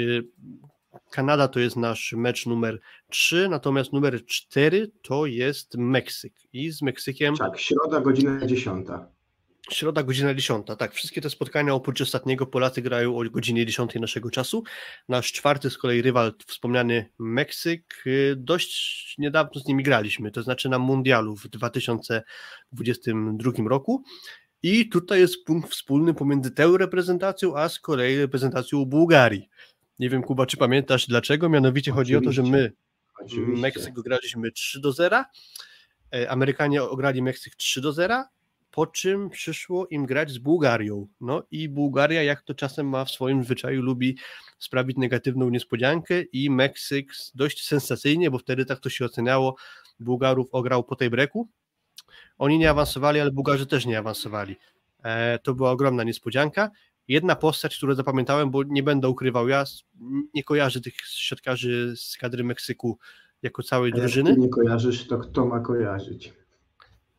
[SPEAKER 3] Kanada to jest nasz mecz numer 3, natomiast numer 4 to jest Meksyk. I z Meksykiem.
[SPEAKER 4] Tak, środa, godzina 10.
[SPEAKER 3] Środa, godzina 10. Tak, wszystkie te spotkania oprócz ostatniego Polacy grają o godzinie 10 naszego czasu. Nasz czwarty z kolei rywal, wspomniany Meksyk, y, dość niedawno z nimi graliśmy, to znaczy na Mundialu w 2022 roku. I tutaj jest punkt wspólny pomiędzy tę reprezentacją, a z kolei reprezentacją Bułgarii. Nie wiem, Kuba, czy pamiętasz dlaczego? Mianowicie Oczywiście. chodzi o to, że my Oczywiście. Meksyk graliśmy 3 do 0, e, Amerykanie ograli Meksyk 3 do 0, po czym przyszło im grać z Bułgarią. No i Bułgaria, jak to czasem ma w swoim zwyczaju, lubi sprawić negatywną niespodziankę i Meksyk dość sensacyjnie, bo wtedy tak to się oceniało, Bułgarów ograł po tej breku. Oni nie awansowali, ale Bułgarzy też nie awansowali. E, to była ogromna niespodzianka. Jedna postać, którą zapamiętałem, bo nie będę ukrywał, ja nie kojarzę tych siatkarzy z kadry Meksyku jako całej drużyny. Jak
[SPEAKER 4] nie kojarzysz, to kto ma kojarzyć?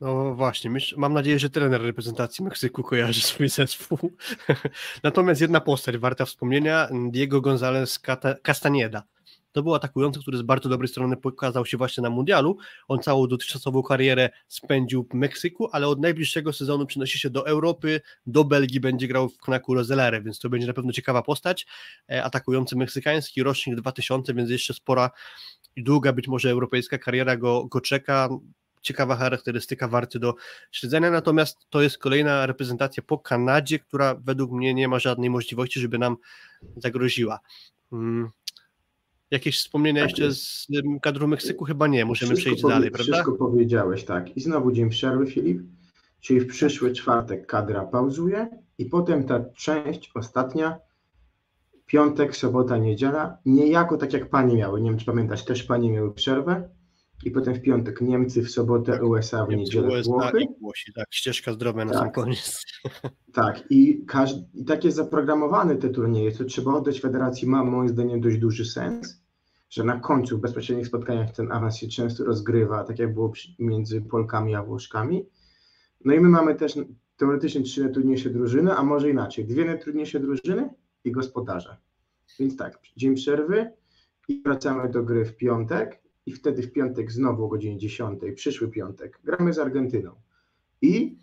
[SPEAKER 3] No właśnie, mam nadzieję, że trener reprezentacji Meksyku kojarzy swój zespół. Natomiast jedna postać warta wspomnienia, Diego González Castañeda. To był atakujący, który z bardzo dobrej strony pokazał się właśnie na mundialu. On całą dotychczasową karierę spędził w Meksyku, ale od najbliższego sezonu przenosi się do Europy, do Belgii, będzie grał w Knaku Rozelare, więc to będzie na pewno ciekawa postać. E, atakujący meksykański, rocznik 2000, więc jeszcze spora i długa być może europejska kariera go, go czeka ciekawa charakterystyka, warty do śledzenia, natomiast to jest kolejna reprezentacja po Kanadzie, która według mnie nie ma żadnej możliwości, żeby nam zagroziła. Jakieś wspomnienia tak jeszcze jest. z kadru Meksyku? Chyba nie, możemy wszystko przejść dalej, prawda?
[SPEAKER 4] Wszystko powiedziałeś, tak. I znowu dzień przerwy, Filip, czyli w przyszły czwartek kadra pauzuje i potem ta część ostatnia, piątek, sobota, niedziela, niejako tak jak panie miały, nie wiem czy pamiętasz, też panie miały przerwę, i potem w piątek Niemcy, w sobotę tak, USA, w Niemcy, niedzielę USA Włochy.
[SPEAKER 3] I Włosi, tak, ścieżka zdrowia na tak. sam koniec.
[SPEAKER 4] Tak, i, każdy, i tak jest zaprogramowane te turnieje, co trzeba oddać federacji ma moim zdaniem dość duży sens, że na końcu w bezpośrednich spotkaniach ten awans się często rozgrywa, tak jak było między Polkami a Włoszkami. No i my mamy też teoretycznie trzy najtrudniejsze drużyny, a może inaczej, dwie najtrudniejsze drużyny i gospodarze. Więc tak, dzień przerwy i wracamy do gry w piątek i wtedy w piątek znowu o godzinie 10, przyszły piątek, gramy z Argentyną. I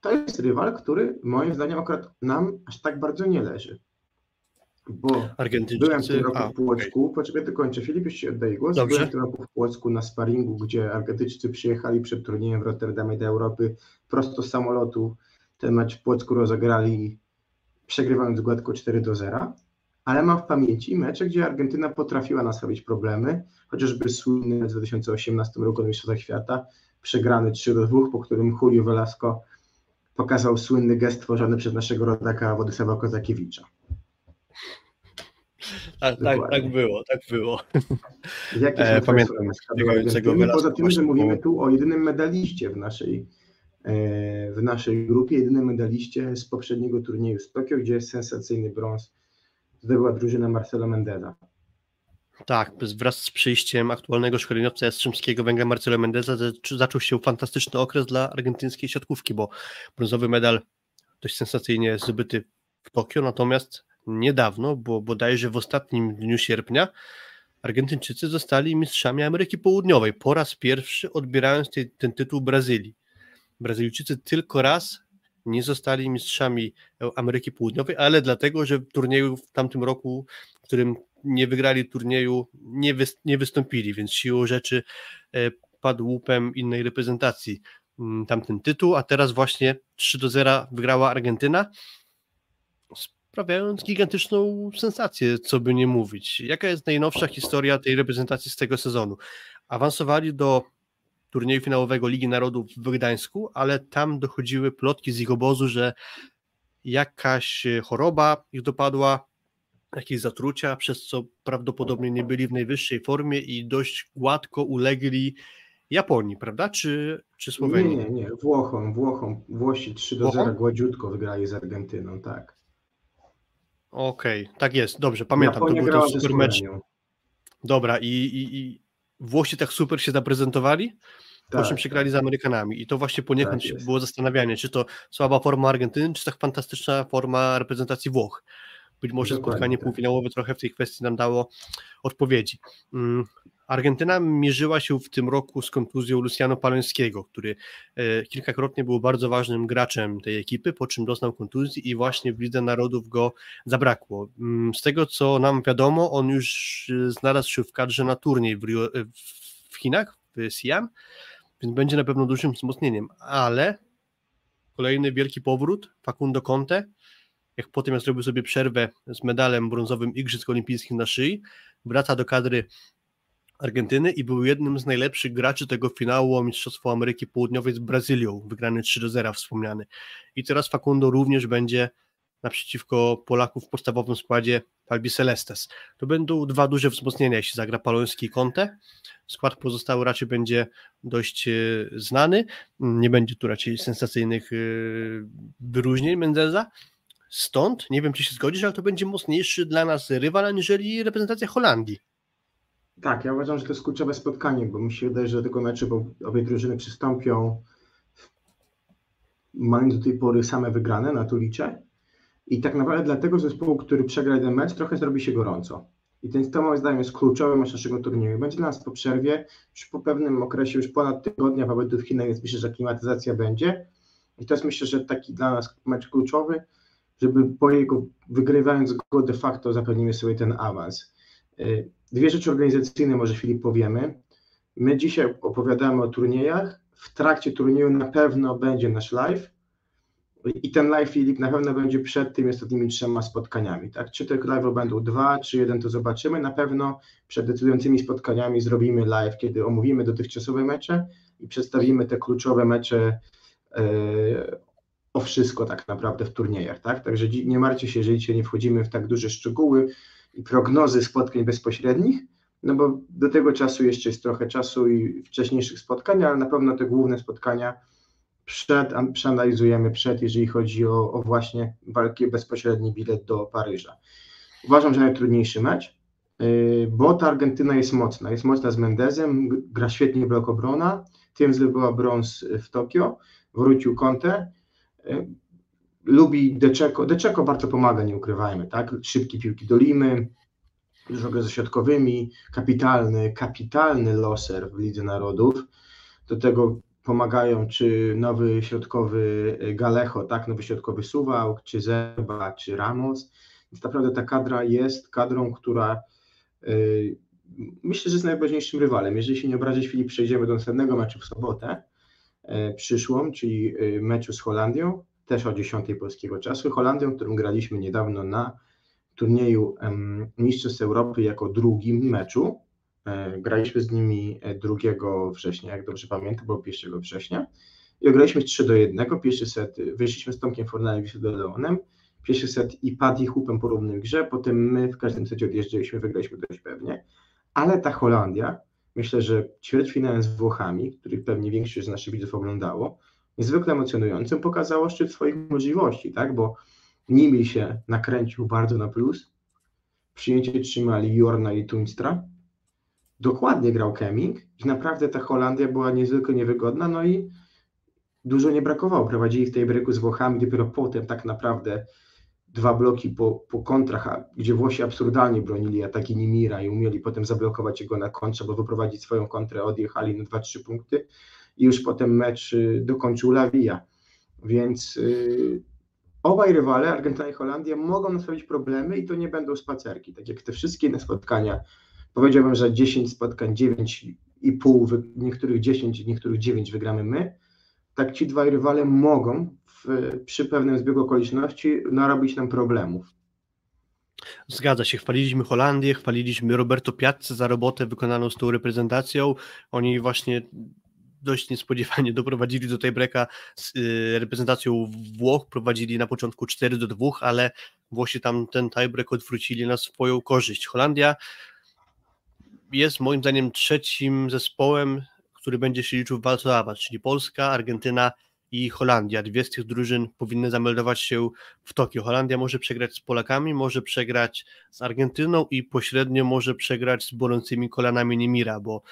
[SPEAKER 4] to jest rywal, który moim zdaniem akurat nam aż tak bardzo nie leży. Bo byłem w tym roku
[SPEAKER 3] A,
[SPEAKER 4] w Płocku, poczekaj, dokończę. Filip, już ci oddaję głos.
[SPEAKER 3] Dobrze.
[SPEAKER 4] Byłem w tym roku w Płocku na sparingu, gdzie Argentyńczycy przyjechali przed turniejem w Rotterdamie do Europy prosto z samolotu. Ten mecz w Płocku rozegrali przegrywając gładko 4 do 0. Ale mam w pamięci mecze, gdzie Argentyna potrafiła nas robić problemy, chociażby słynny w 2018 roku na Mistrzostwach Świata, przegrany 3 do 2, po którym Julio Velasco pokazał słynny gest tworzony przez naszego rodaka Władysława Kozakiewicza.
[SPEAKER 3] Tak, tak, tak było, tak było.
[SPEAKER 4] Jakie
[SPEAKER 3] E, pamiętam biegającego?
[SPEAKER 4] Poza tym, że mówimy tu o jedynym medaliście w naszej, e, w naszej grupie, jedynym medaliście z poprzedniego turnieju z Tokio, gdzie jest sensacyjny brąz zdobyła drużyna Marcelo Mendeza.
[SPEAKER 3] Tak, wraz z przyjściem aktualnego szkoleniowca Jastrzębskiego Węgla Marcelo Mendeza zac- zaczął się fantastyczny okres dla argentyńskiej siatkówki, bo brązowy medal dość sensacyjnie zdobyty w Tokio, natomiast niedawno, bo bodajże w ostatnim dniu sierpnia, Argentyńczycy zostali mistrzami Ameryki Południowej, po raz pierwszy odbierając te- ten tytuł Brazylii. Brazylijczycy tylko raz nie zostali mistrzami Ameryki Południowej, ale dlatego, że w turnieju w tamtym roku, w którym nie wygrali turnieju, nie, wys- nie wystąpili, więc siłą rzeczy e, padł łupem innej reprezentacji mm, tamten tytuł, a teraz właśnie 3 do 0 wygrała Argentyna, sprawiając gigantyczną sensację, co by nie mówić. Jaka jest najnowsza historia tej reprezentacji z tego sezonu? Awansowali do turnieju finałowego Ligi Narodów w Gdańsku, ale tam dochodziły plotki z ich obozu, że jakaś choroba ich dopadła, jakieś zatrucia, przez co prawdopodobnie nie byli w najwyższej formie i dość gładko ulegli Japonii, prawda? Czy, czy
[SPEAKER 4] Nie,
[SPEAKER 3] Słowenii?
[SPEAKER 4] nie, nie, Włochom, Włochom, Włosi 3 do
[SPEAKER 3] Włochom?
[SPEAKER 4] 0 gładziutko wygrali z Argentyną, tak.
[SPEAKER 3] Okej, tak jest, dobrze, pamiętam,
[SPEAKER 4] Japonia
[SPEAKER 3] to był
[SPEAKER 4] ze
[SPEAKER 3] super mecz. Dobra, i, i, i Włosi tak super się zaprezentowali, po
[SPEAKER 4] Tak,
[SPEAKER 3] czym przegrali z Amerykanami. I to właśnie poniekąd
[SPEAKER 4] Tak
[SPEAKER 3] było zastanawianie, czy to słaba forma Argentyny, czy tak fantastyczna forma reprezentacji Włoch. Być może
[SPEAKER 4] Dokładnie
[SPEAKER 3] spotkanie
[SPEAKER 4] tak.
[SPEAKER 3] półfinałowe trochę w tej kwestii nam dało odpowiedzi. Argentyna mierzyła się w tym roku z kontuzją Luciano Paleńskiego, który e, kilkakrotnie był bardzo ważnym graczem tej ekipy, po czym doznał kontuzji i właśnie w Lidze Narodów go zabrakło. Mm, Z tego co nam wiadomo, on już e, znalazł się w kadrze na turniej w, Rio, e, w Chinach, w Siam, więc będzie na pewno dużym wzmocnieniem, ale kolejny wielki powrót, Facundo Conte, jak potem jak zrobił sobie przerwę z medalem brązowym Igrzysk Olimpijskich na szyi, wraca do kadry Argentyny i był jednym z najlepszych graczy tego finału o Mistrzostwo Ameryki Południowej z Brazylią, wygrany 3 do 0 wspomniany. I teraz Facundo również będzie naprzeciwko Polaków w podstawowym składzie Albi Celestes. To będą dwa duże wzmocnienia, jeśli zagra Paloński i Conte. Skład pozostały raczej będzie dość e, znany. Nie będzie tu raczej sensacyjnych e, wyróżnień Mendeza. Stąd, nie wiem czy się zgodzisz, ale to będzie mocniejszy dla nas rywal aniżeli reprezentacja Holandii.
[SPEAKER 4] Tak, ja uważam, że to jest kluczowe spotkanie, bo mi się wydaje, że do tego meczu bo obie drużyny przystąpią mając do tej pory same wygrane, na to. I tak naprawdę dla tego zespołu, który przegra jeden mecz, trochę zrobi się gorąco. I ten to moim zdaniem jest kluczowy mecz naszego turnieju. Będzie dla nas po przerwie, już po pewnym okresie, już ponad tygodnia pobytu w Chinach, więc myślę, że klimatyzacja będzie. I to jest myślę, że taki dla nas mecz kluczowy, żeby po jego, wygrywając go de facto zapewnimy sobie ten awans. Y, Dwie rzeczy organizacyjne może Filip powiemy. My dzisiaj opowiadamy o turniejach. W trakcie turnieju na pewno będzie nasz live. I ten live, Filip, na pewno będzie przed tymi ostatnimi trzema spotkaniami. Tak? Czy te live będą dwa, czy jeden, to zobaczymy. Na pewno przed decydującymi spotkaniami zrobimy live, kiedy omówimy dotychczasowe mecze i przedstawimy te kluczowe mecze e, o wszystko tak naprawdę w turniejach. Tak? Także nie martwcie się, jeżeli dzisiaj nie wchodzimy w tak duże szczegóły prognozy spotkań bezpośrednich, no bo do tego czasu jeszcze jest trochę czasu i wcześniejszych spotkań, ale na pewno te główne spotkania przed, an- przeanalizujemy przed, jeżeli chodzi o, o właśnie walki bezpośredni bilet do Paryża. Uważam, że najtrudniejszy mecz, yy, bo ta Argentyna jest mocna. Jest mocna z Mendezem, gra świetnie blok obrona, tym zdobyła brąz w Tokio, wrócił Conte. Lubi Deczeko. Deczeko bardzo pomaga, nie ukrywajmy, tak? Szybkie piłki do Limy, dużo gry ze środkowymi, kapitalny, kapitalny loser w Lidze Narodów. Do tego pomagają czy nowy środkowy Galecho, tak, nowy środkowy Suwałk, czy Zeba, czy Ramos. Więc naprawdę ta kadra jest kadrą, która yy, myślę, że jest najważniejszym rywalem. Jeżeli się nie obrazić, Filip, przejdziemy do następnego meczu w sobotę yy, przyszłą, czyli meczu z Holandią, też o 10 polskiego czasu. Holandią, którym graliśmy niedawno na turnieju Mistrzostw Europy jako drugim meczu. E, graliśmy z nimi 2 września, jak dobrze pamiętam, bo 1 września. I ograliśmy 3 do 1. Pierwszy set wyszliśmy z Tomkiem Fornalem i Leonem. Pierwszy set i padł i chłopem po równym grze, potem my w każdym secie odjeżdżaliśmy, wygraliśmy dość pewnie. Ale ta Holandia, myślę, że ćwierćfinałem z Włochami, których pewnie większość z naszych widzów oglądało, niezwykle emocjonującym, pokazało szczyt swoich możliwości, tak? Bo Nimi się nakręcił bardzo na plus. Przyjęcie trzymali Jorna i Tunstra. Dokładnie grał Keming i naprawdę ta Holandia była niezwykle niewygodna, no i dużo nie brakowało. Prowadzili w tej breaku z Włochami, dopiero potem tak naprawdę dwa bloki po, po kontrach, gdzie Włosi absurdalnie bronili ataki Nimira i umieli potem zablokować jego na kontrze, bo wyprowadzić swoją kontrę, odjechali na 2-3 punkty i już potem mecz y, dokończył Lawija. Więc yy, obaj rywale, Argentyna i Holandia, mogą nastawić problemy i to nie będą spacerki. Tak jak te wszystkie inne spotkania, powiedziałbym, że 10 spotkań, 9,5, niektórych 10, niektórych 9 wygramy my, tak ci dwaj rywale mogą w, przy pewnym zbiegu okoliczności narobić nam problemów.
[SPEAKER 3] Zgadza się, chwaliliśmy Holandię, chwaliliśmy Roberto Piazza za robotę wykonaną z tą reprezentacją. Oni właśnie dość niespodziewanie doprowadzili do tej breka z y, reprezentacją Włoch, prowadzili na początku 4 do 2, ale Włosi tam ten tiebreak odwrócili na swoją korzyść. Holandia jest moim zdaniem trzecim zespołem, który będzie się liczył w walce awans, czyli Polska, Argentyna i Holandia. Dwie z tych drużyn powinny zameldować się w Tokio. Holandia może przegrać z Polakami, może przegrać z Argentyną i pośrednio może przegrać z bolącymi kolanami Niemira, bo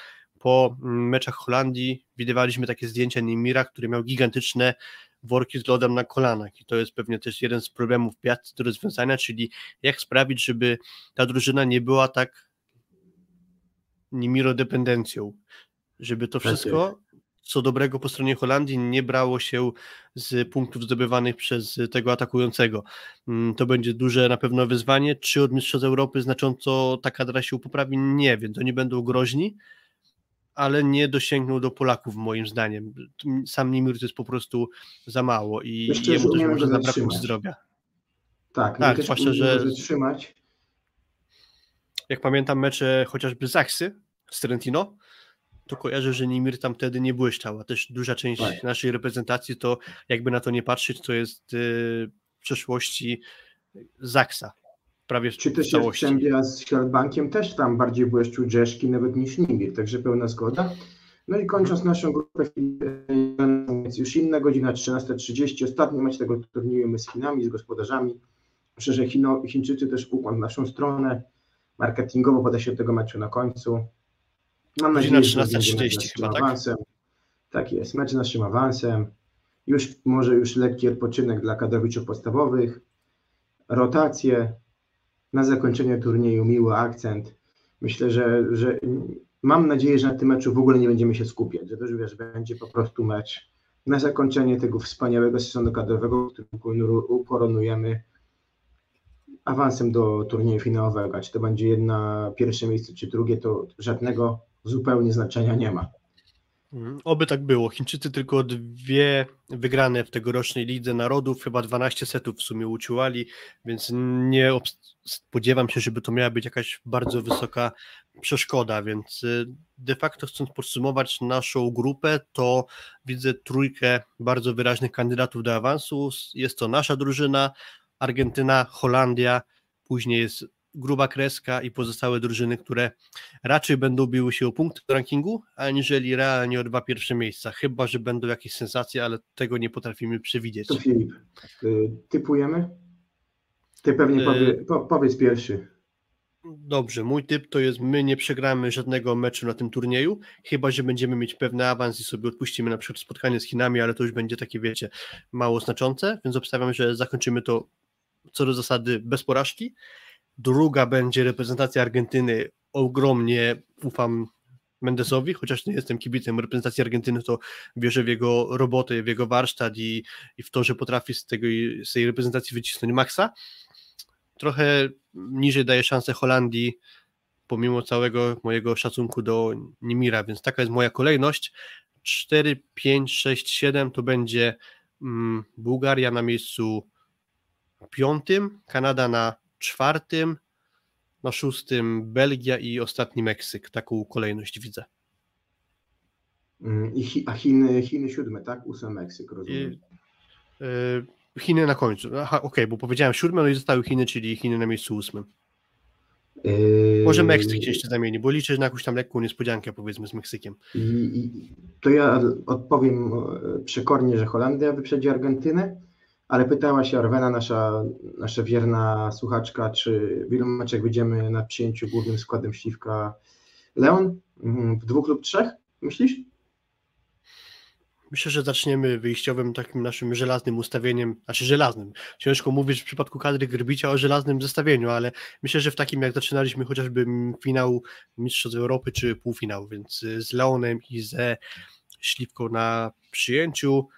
[SPEAKER 3] po meczach Holandii widywaliśmy takie zdjęcia Nimira, który miał gigantyczne worki z lodem na kolanach i to jest pewnie też jeden z problemów Piazzy do rozwiązania, czyli jak sprawić, żeby ta drużyna nie była tak Nimiro dependencją, żeby to wszystko co dobrego po stronie Holandii nie brało się z punktów zdobywanych przez tego atakującego. Mm, to będzie duże na pewno wyzwanie. Czy od Mistrzostw Europy znacząco ta kadra się poprawi? Nie, więc oni będą groźni, ale nie dosięgnął do Polaków moim zdaniem. Sam Nimir to jest po prostu za mało i Jeszcze jemu też może zabraknąć zdrowia.
[SPEAKER 4] Tak, tak zwłaszcza, że zatrzymać.
[SPEAKER 3] Jak pamiętam mecze chociażby Zachsy z Trentino, to kojarzę, że Nimir tam wtedy nie błyszczał, a też duża część tak. naszej reprezentacji to jakby na to nie patrzeć, to jest yy, w przeszłości Zaksa prawie
[SPEAKER 4] Czy też całości. Czy z Światbankiem też tam bardziej błyszczył Drzeszki nawet niż Nimir, także pełna zgoda. No i kończąc naszą grupę, już inna godzina 13.30, ostatni mecz tego turnieju my z Chinami, z gospodarzami. Myślę, że Chino, Chińczycy też ukłon w naszą stronę, marketingowo poda się tego meczu na końcu.
[SPEAKER 3] Mam nadzieję, że będzie mecz chyba,
[SPEAKER 4] tak? awansem. Tak jest, mecz naszym awansem. Już może już lekki odpoczynek dla kadrowiczów podstawowych, rotacje, na zakończenie turnieju miły akcent. Myślę, że, że mam nadzieję, że na tym meczu w ogóle nie będziemy się skupiać, że to już wiesz, będzie po prostu mecz na zakończenie tego wspaniałego sezonu kadrowego, który ukoronujemy awansem do turnieju finałowego. Czy to będzie jedna pierwsze miejsce, czy drugie, to żadnego zupełnie znaczenia nie ma.
[SPEAKER 3] Mhm. Oby tak było. Chińczycy tylko dwie wygrane w tegorocznej Lidze Narodów, chyba 12 setów w sumie uciułali, więc nie spodziewam się, żeby to miała być jakaś bardzo wysoka przeszkoda, więc y, de facto chcąc podsumować naszą grupę, to widzę trójkę bardzo wyraźnych kandydatów do awansu. Jest to nasza drużyna, Argentyna, Holandia, później jest gruba kreska i pozostałe drużyny, które raczej będą biły się o punkty w rankingu, aniżeli realnie o dwa pierwsze miejsca, chyba, że będą jakieś sensacje, ale tego nie potrafimy przewidzieć.
[SPEAKER 4] To Filip, y, typujemy? Ty pewnie y, powie, po, powiedz pierwszy.
[SPEAKER 3] Dobrze, mój typ to jest my nie przegramy żadnego meczu na tym turnieju, chyba że będziemy mieć pewny awans i sobie odpuścimy na przykład spotkanie z Chinami, ale to już będzie takie, wiecie, mało znaczące, więc obstawiam, że zakończymy to co do zasady bez porażki. Druga będzie reprezentacja Argentyny. Ogromnie ufam Mendesowi, chociaż nie jestem kibicem reprezentacji Argentyny, to wierzę w jego robotę, w jego warsztat i, i w to, że potrafi z, tego, z tej reprezentacji wycisnąć maksa. trochę niżej daję szansę Holandii, pomimo całego mojego szacunku do Nimira, więc taka jest moja kolejność. 4, 5, 6, 7 to będzie mm, Bułgaria na miejscu piątym, Kanada na czwartym, na szóstym Belgia i ostatni Meksyk. Taką kolejność widzę.
[SPEAKER 4] Mm, I a Chiny, Chiny siódme, tak? Ósmy Meksyk, rozumiem.
[SPEAKER 3] I, y, Chiny na końcu. Aha, okej, okay, bo powiedziałem siódme, no i zostały Chiny, czyli Chiny na miejscu ósmym.
[SPEAKER 4] Yy,
[SPEAKER 3] Może Meksyk się jeszcze zamieni, bo liczę na jakąś tam lekką niespodziankę, powiedzmy, z Meksykiem.
[SPEAKER 4] I, to ja odpowiem przekornie, że Holandia wyprzedzi Argentynę, ale pytała się Arwena, nasza, nasza wierna słuchaczka, czy w ilu meczach będziemy na przyjęciu głównym składem Śliwka Leon? Mhm, w dwóch lub trzech, myślisz?
[SPEAKER 3] Myślę, że zaczniemy wyjściowym takim naszym żelaznym ustawieniem, znaczy żelaznym. Ciężko mówić w przypadku kadry Grbicia o żelaznym zestawieniu, ale myślę, że w takim jak zaczynaliśmy chociażby finał Mistrzostw Europy czy półfinał, więc z Leonem i ze Śliwką na przyjęciu,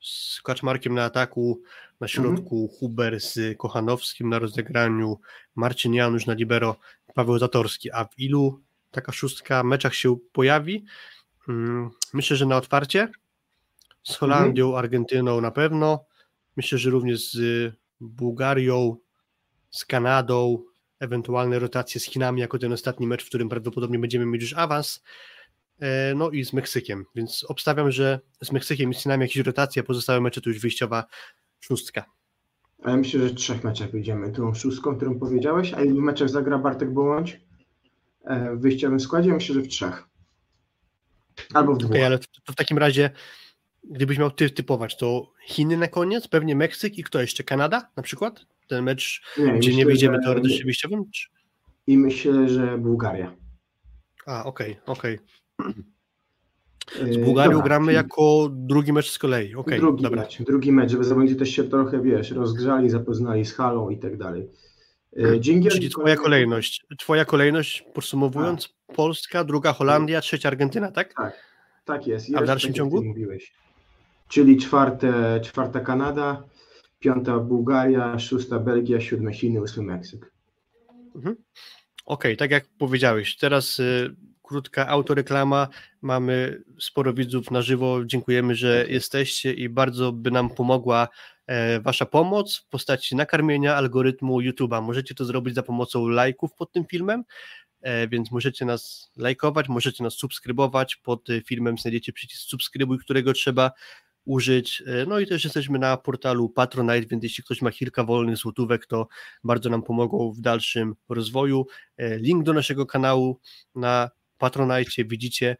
[SPEAKER 3] z Kaczmarkiem na ataku, na środku mhm. Huber z Kochanowskim na rozegraniu, Marcin Janusz na libero, Paweł Zatorski, a w ilu taka szóstka meczach się pojawi? Hmm, myślę, że na otwarcie z Holandią, mhm. Argentyną na pewno. Myślę, że również z Bułgarią, z Kanadą, ewentualne rotacje z Chinami jako ten ostatni mecz, w którym prawdopodobnie będziemy mieć już awans. E, no i z Meksykiem, więc obstawiam, że z Meksykiem i z Chinami jakieś rotacje, a pozostałe mecze to już wyjściowa szóstka.
[SPEAKER 4] Ja myślę, że w trzech meczach wyjdziemy tą szóstką, którą powiedziałeś, a ilu meczach zagra Bartek Bołądź e, w wyjściowym składzie? Myślę, że w trzech. Albo w dwóch.
[SPEAKER 3] Okay, ale to w takim razie gdybyś miał ty typować, to Chiny na koniec, pewnie Meksyk i kto jeszcze? Kanada na przykład? Ten mecz, nie, gdzie myślę, nie wyjdziemy teoretycznie wyjściowym?
[SPEAKER 4] I myślę, że Bułgaria.
[SPEAKER 3] A, okej, okay, okej. Okay. Z Bułgarią dobra, gramy jako drugi mecz z kolei. Okay,
[SPEAKER 4] drugi
[SPEAKER 3] dobra.
[SPEAKER 4] mecz, drugi mecz, żeby zawodnicy też się trochę, wiesz, rozgrzali, zapoznali z halą i tak dalej.
[SPEAKER 3] E, Dzięki Czyli twoja kolejność. Twoja kolejność, podsumowując, A. Polska, druga Holandia, trzecia Argentyna, tak?
[SPEAKER 4] Tak, tak jest.
[SPEAKER 3] A w dalszym tak ciągu?
[SPEAKER 4] Mówiłeś czyli czwarte, czwarta Kanada, piąta Bułgaria, szósta Belgia, siódma Chiny, ósmy Meksyk.
[SPEAKER 3] Mhm. Okej, okay, tak jak powiedziałeś, teraz y, krótka autoreklama, mamy sporo widzów na żywo, dziękujemy, że jesteście i bardzo by nam pomogła e, Wasza pomoc w postaci nakarmienia algorytmu YouTube'a. Możecie to zrobić za pomocą lajków pod tym filmem, e, więc możecie nas lajkować, możecie nas subskrybować, pod filmem znajdziecie przycisk subskrybuj, którego trzeba użyć. E, no i też jesteśmy na portalu Patronite, więc jeśli ktoś ma kilka wolnych złotówek, to bardzo nam pomogą w dalszym rozwoju. E, link do naszego kanału na Patronite widzicie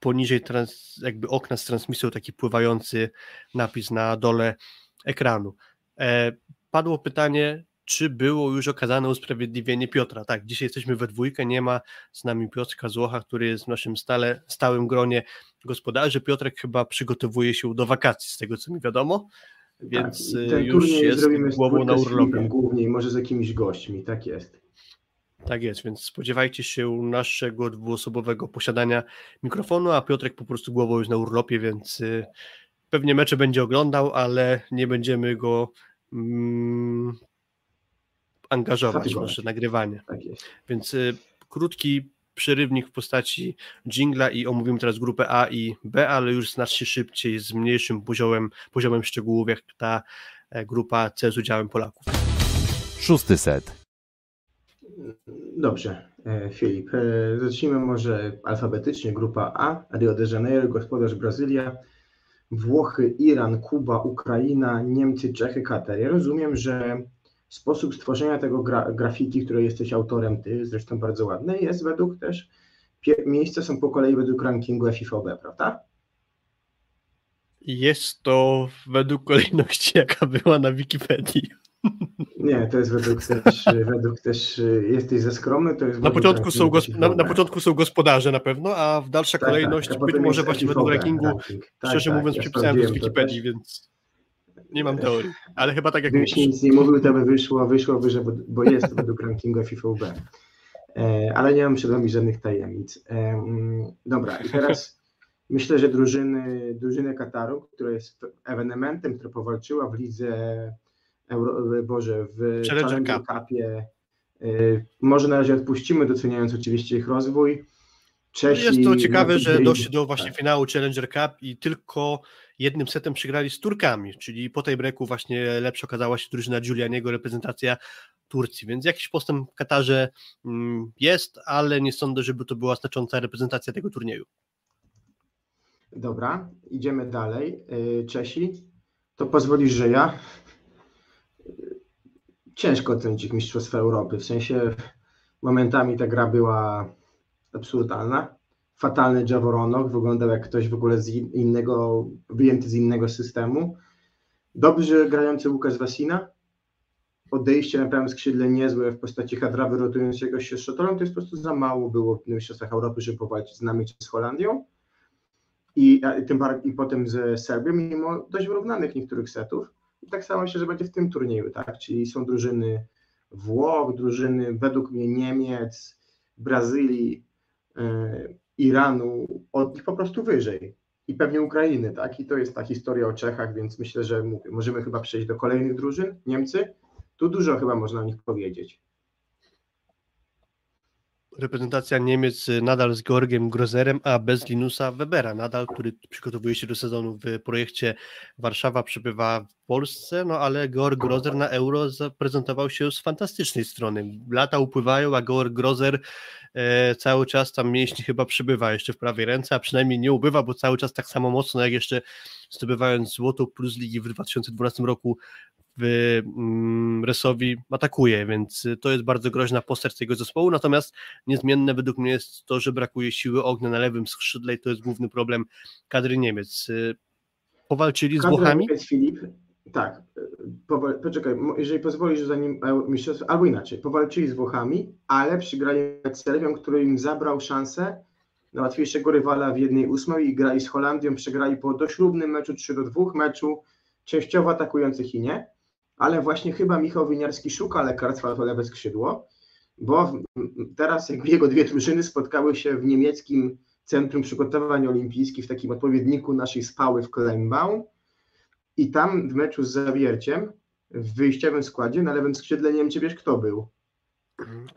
[SPEAKER 3] poniżej trans, jakby okna z transmisją taki pływający napis na dole ekranu. E, padło pytanie, czy było już okazane usprawiedliwienie Piotra. Tak, dzisiaj jesteśmy we dwójkę, nie ma z nami Piotrka Złocha, który jest w naszym stale, stałym gronie gospodarzy. Piotrek chyba przygotowuje się do wakacji, z tego co mi wiadomo, więc tak, już jest głową na urlopie.
[SPEAKER 4] Głównie może z jakimiś gośćmi, tak jest.
[SPEAKER 3] Tak jest, więc spodziewajcie się naszego dwuosobowego posiadania mikrofonu, a Piotrek po prostu głową jest na urlopie, więc y, pewnie mecze będzie oglądał, ale nie będziemy go mm, angażować w nasze nagrywanie. Tak Więc y, krótki przerywnik w postaci jingla i omówimy teraz grupę A i B, ale już znacznie szybciej, z mniejszym poziomem, poziomem szczegółów, jak ta e, grupa C z udziałem Polaków.
[SPEAKER 2] Szósty set.
[SPEAKER 4] Dobrze, e, Filip. E, zacznijmy może alfabetycznie. Grupa A, Rio de Janeiro, gospodarz Brazylia, Włochy, Iran, Kuba, Ukraina, Niemcy, Czechy, Katar. Ja rozumiem, że sposób stworzenia tego gra, grafiki, której jesteś autorem ty, zresztą bardzo ładne, jest według też, miejsca są po kolei według rankingu FIFOB, prawda?
[SPEAKER 3] Jest to według kolejności, jaka była na Wikipedii.
[SPEAKER 4] Nie, to jest według też, według też jesteś ze skromny, to jest
[SPEAKER 3] na początku, są na, na, początku są gospodarze na pewno, a w dalsza tak, kolejność tak, być może właśnie według rankingu, ranking. Tak, szczerze tak, mówiąc, ja przypisałem z Wikipedii, więc nie mam teorii, ale chyba tak jak
[SPEAKER 4] Gdybyś nic nie mówił, to by wyszło, wyszło wyżej, bo jest według rankingu FIFUB. E, ale nie mam przed wami żadnych tajemnic. E, mm, dobra, i teraz myślę, że drużyny, drużyny Kataru, która jest ewenementem, która powalczyła w lidze Euro, Boże, w
[SPEAKER 3] Challenger
[SPEAKER 4] Challenger
[SPEAKER 3] Cup.
[SPEAKER 4] Cupie. Y, Może na razie odpuścimy, doceniając oczywiście ich rozwój. Czesi,
[SPEAKER 3] Jest to ciekawe,
[SPEAKER 4] no,
[SPEAKER 3] że doszli do właśnie
[SPEAKER 4] tak.
[SPEAKER 3] finału Challenger Cup i tylko jednym setem przegrali z Turkami, czyli po tej breaku właśnie lepsza okazała się drużyna Giulianiego, reprezentacja Turcji, więc jakiś postęp w Katarze mm, jest, ale nie sądzę, żeby to była znacząca reprezentacja tego turnieju.
[SPEAKER 4] Dobra, idziemy dalej. Y, Czesi, to pozwolisz, że ja. Ciężko ocenić Mistrzostwa Europy. W sensie momentami ta gra była absurdalna. Fatalny Jaworonok wyglądał jak ktoś w ogóle z in- innego, wyjęty z innego systemu. Dobrze grający Łukasz Wasina. Odejście na prawym skrzydle niezłe w postaci Hadrawy rotującego się z Szotorem. To jest po prostu za mało było w Mistrzostwach Europy, żeby powalczyć z nami czy z Holandią i, i tym i potem z Serbią, mimo dość wyrównanych niektórych setów. I tak samo myślę, że będzie w tym turnieju, tak? Czyli są drużyny Włoch, drużyny według mnie Niemiec, Brazylii, e, Iranu, od nich po prostu wyżej. I pewnie Ukrainy, tak? I to jest ta historia o Czechach, więc myślę, że mówię, możemy chyba przejść do kolejnych drużyn. Niemcy, tu dużo chyba można o nich powiedzieć.
[SPEAKER 3] Reprezentacja Niemiec y, nadal z Georgiem Grozerem, a bez Linusa Webera, nadal, który przygotowuje się do sezonu w projekcie Warszawa, przybywa w Polsce, no ale Georg Grozer na Euro zaprezentował się z fantastycznej strony. Lata upływają, a Georg Grozer e, cały czas tam mięśni chyba przybywa jeszcze w prawej ręce, a przynajmniej nie ubywa, bo cały czas tak samo mocno jak jeszcze zdobywając złoto plus ligi w 2012 roku Resowi atakuje, więc to jest bardzo groźna postać tego zespołu, natomiast niezmienne według mnie jest to, że brakuje siły ognia na lewym skrzydle i to jest główny problem kadry Niemiec. Y, Powalczyli z
[SPEAKER 4] Kadra
[SPEAKER 3] Włochami?
[SPEAKER 4] Filip, tak, poczekaj, jeżeli pozwolisz, zanim e, mistrzostwo, albo inaczej, powalczyli z Włochami, ale przegrali z Serbią, który im zabrał szansę na łatwiejszego rywala w jednej ósmej i grali z Holandią, przegrali po doślubnym meczu 3 do 2 meczu, częściowo atakujących i nie, ale właśnie chyba Michał Winiarski szuka lekarstwa to lewe skrzydło, bo teraz jakby jego dwie drużyny spotkały się w niemieckim Centrum Przygotowań Olimpijskich, w takim odpowiedniku naszej spały w Kleinbaum i tam w meczu z Zawierciem w wyjściowym składzie na lewym skrzydle nie wiem, czy wiesz kto był.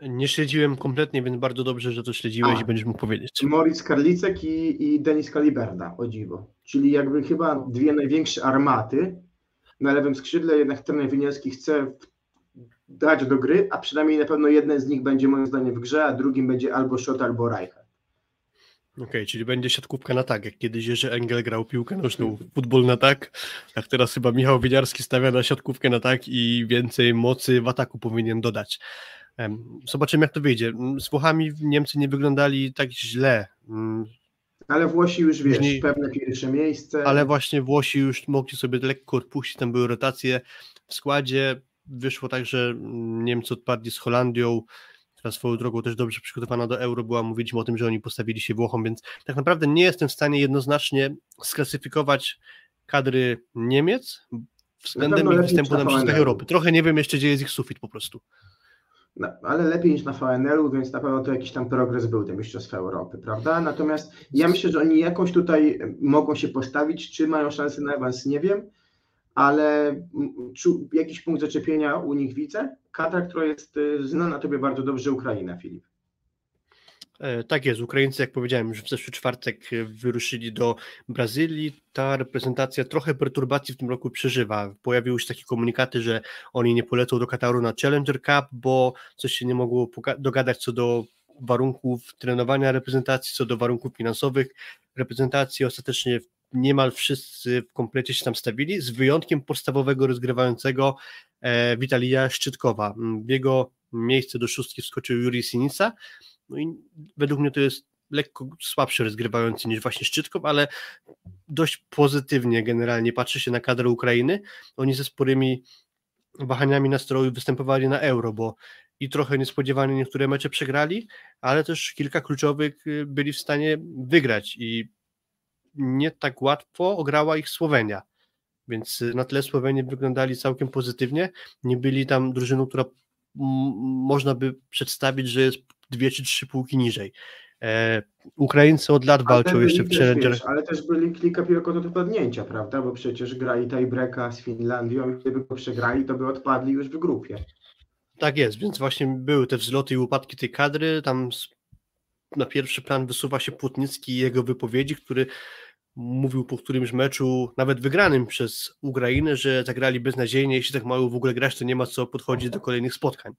[SPEAKER 3] Nie śledziłem kompletnie, więc bardzo dobrze, że to śledziłeś
[SPEAKER 4] A.
[SPEAKER 3] i będziesz mógł powiedzieć.
[SPEAKER 4] Moritz Karlicek i, i Denis Kaliberda, o dziwo. Czyli jakby chyba dwie największe armaty na lewym skrzydle, jednak trener Winiarski chce dać do gry, a przynajmniej na pewno jeden z nich będzie moim zdaniem w grze, a drugim będzie albo Schott, albo Reichert.
[SPEAKER 3] Okej, czyli będzie siatkówka na tak, jak kiedyś Jerzy Engel grał piłkę nożną, futbol na tak, tak teraz chyba Michał Wiedziarski stawia na siatkówkę na tak i więcej mocy w ataku powinien dodać. Zobaczymy jak to wyjdzie. Z Włochami Niemcy nie wyglądali tak źle,
[SPEAKER 4] Ale Włosi już wiesz,
[SPEAKER 3] Później-
[SPEAKER 4] pewne pierwsze miejsce.
[SPEAKER 3] ale właśnie Włosi już mogli sobie lekko odpuścić, tam były rotacje w składzie, wyszło tak, że Niemcy odpadli z Holandią, która swoją drogą też dobrze przygotowana do Euro była, mówiliśmy o tym, że oni postawili się Włochom, więc tak naprawdę nie jestem w stanie jednoznacznie sklasyfikować kadry Niemiec względem ich występu na Mistrzostwach. Europy. Trochę nie wiem jeszcze, gdzie jest ich sufit po prostu.
[SPEAKER 4] No, ale lepiej niż na VNL-u, więc na pewno to jakiś tam progres był te Mistrzostwa Europy, prawda? Natomiast ja myślę, że oni jakąś tutaj mogą się postawić, czy mają szansę na awans, nie wiem, ale jakiś punkt zaczepienia u nich widzę. Kadra, która jest y, znana tobie bardzo dobrze, Ukraina, Filip.
[SPEAKER 3] E, Tak jest, Ukraińcy, jak powiedziałem, już w zeszły czwartek e, wyruszyli do Brazylii. Ta reprezentacja trochę perturbacji w tym roku przeżywa. Pojawiły się takie komunikaty, że oni nie polecą do Kataru na Challenger Cup, bo coś się nie mogło dogadać co do warunków trenowania reprezentacji, co do warunków finansowych reprezentacji. Ostatecznie niemal wszyscy w komplecie się tam stawili, z wyjątkiem podstawowego rozgrywającego e, Witalija Szczytkowa. W jego miejsce do szóstki wskoczył Juri Sinica, no i według mnie to jest lekko słabszy rozgrywający niż właśnie Szczytkow, ale dość pozytywnie generalnie patrzy się na kadrę Ukrainy. Oni ze sporymi wahaniami nastroju występowali na Euro, bo i trochę niespodziewanie niektóre mecze przegrali, ale też kilka kluczowych y, byli w stanie wygrać i nie tak łatwo ograła ich Słowenia. Więc y, na tle Słowenii wyglądali całkiem pozytywnie. Nie byli tam drużyną, która można by przedstawić, że jest dwie czy trzy półki niżej. E, Ukraińcy od lat walczą jeszcze w Challenger. Wiesz,
[SPEAKER 4] ale też byli kilka piłek od odpadnięcia, prawda? Bo przecież grali tiebreaka z Finlandią i gdyby go przegrali, to by odpadli już w grupie.
[SPEAKER 3] Tak jest, więc właśnie były te wzloty i upadki tej kadry. Tam na pierwszy plan wysuwa się Płotnicki i jego wypowiedzi, który mówił po którymś meczu, nawet wygranym przez Ukrainę, że zagrali beznadziejnie, jeśli tak mają w ogóle grać, to nie ma co podchodzić do kolejnych spotkań.